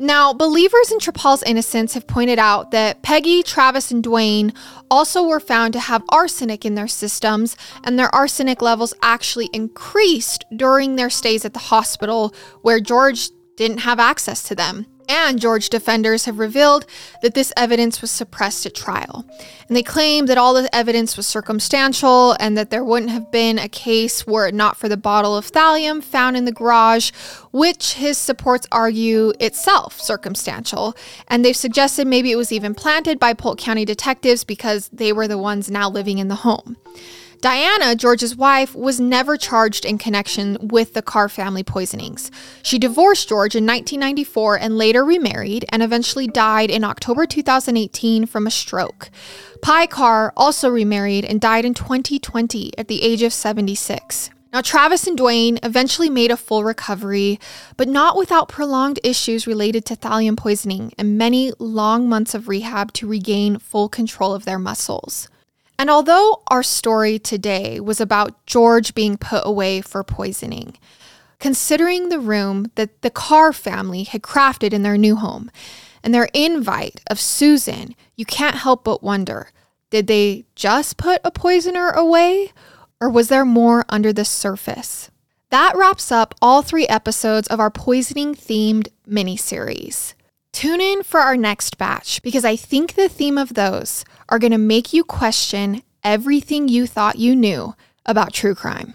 Now, believers in Trepal's innocence have pointed out that Peggy, Travis, and Dwayne also were found to have arsenic in their systems, and their arsenic levels actually increased during their stays at the hospital, where George didn't have access to them and George defenders have revealed that this evidence was suppressed at trial. And they claim that all the evidence was circumstantial and that there wouldn't have been a case were it not for the bottle of thallium found in the garage, which his supports argue itself circumstantial. And they've suggested maybe it was even planted by Polk County detectives because they were the ones now living in the home. Diana, George's wife, was never charged in connection with the Carr family poisonings. She divorced George in 1994 and later remarried and eventually died in October 2018 from a stroke. Pye Carr also remarried and died in 2020 at the age of 76. Now, Travis and Dwayne eventually made a full recovery, but not without prolonged issues related to thallium poisoning and many long months of rehab to regain full control of their muscles. And although our story today was about George being put away for poisoning, considering the room that the Carr family had crafted in their new home and their invite of Susan, you can't help but wonder did they just put a poisoner away, or was there more under the surface? That wraps up all three episodes of our poisoning themed miniseries. Tune in for our next batch because I think the theme of those are going to make you question everything you thought you knew about true crime.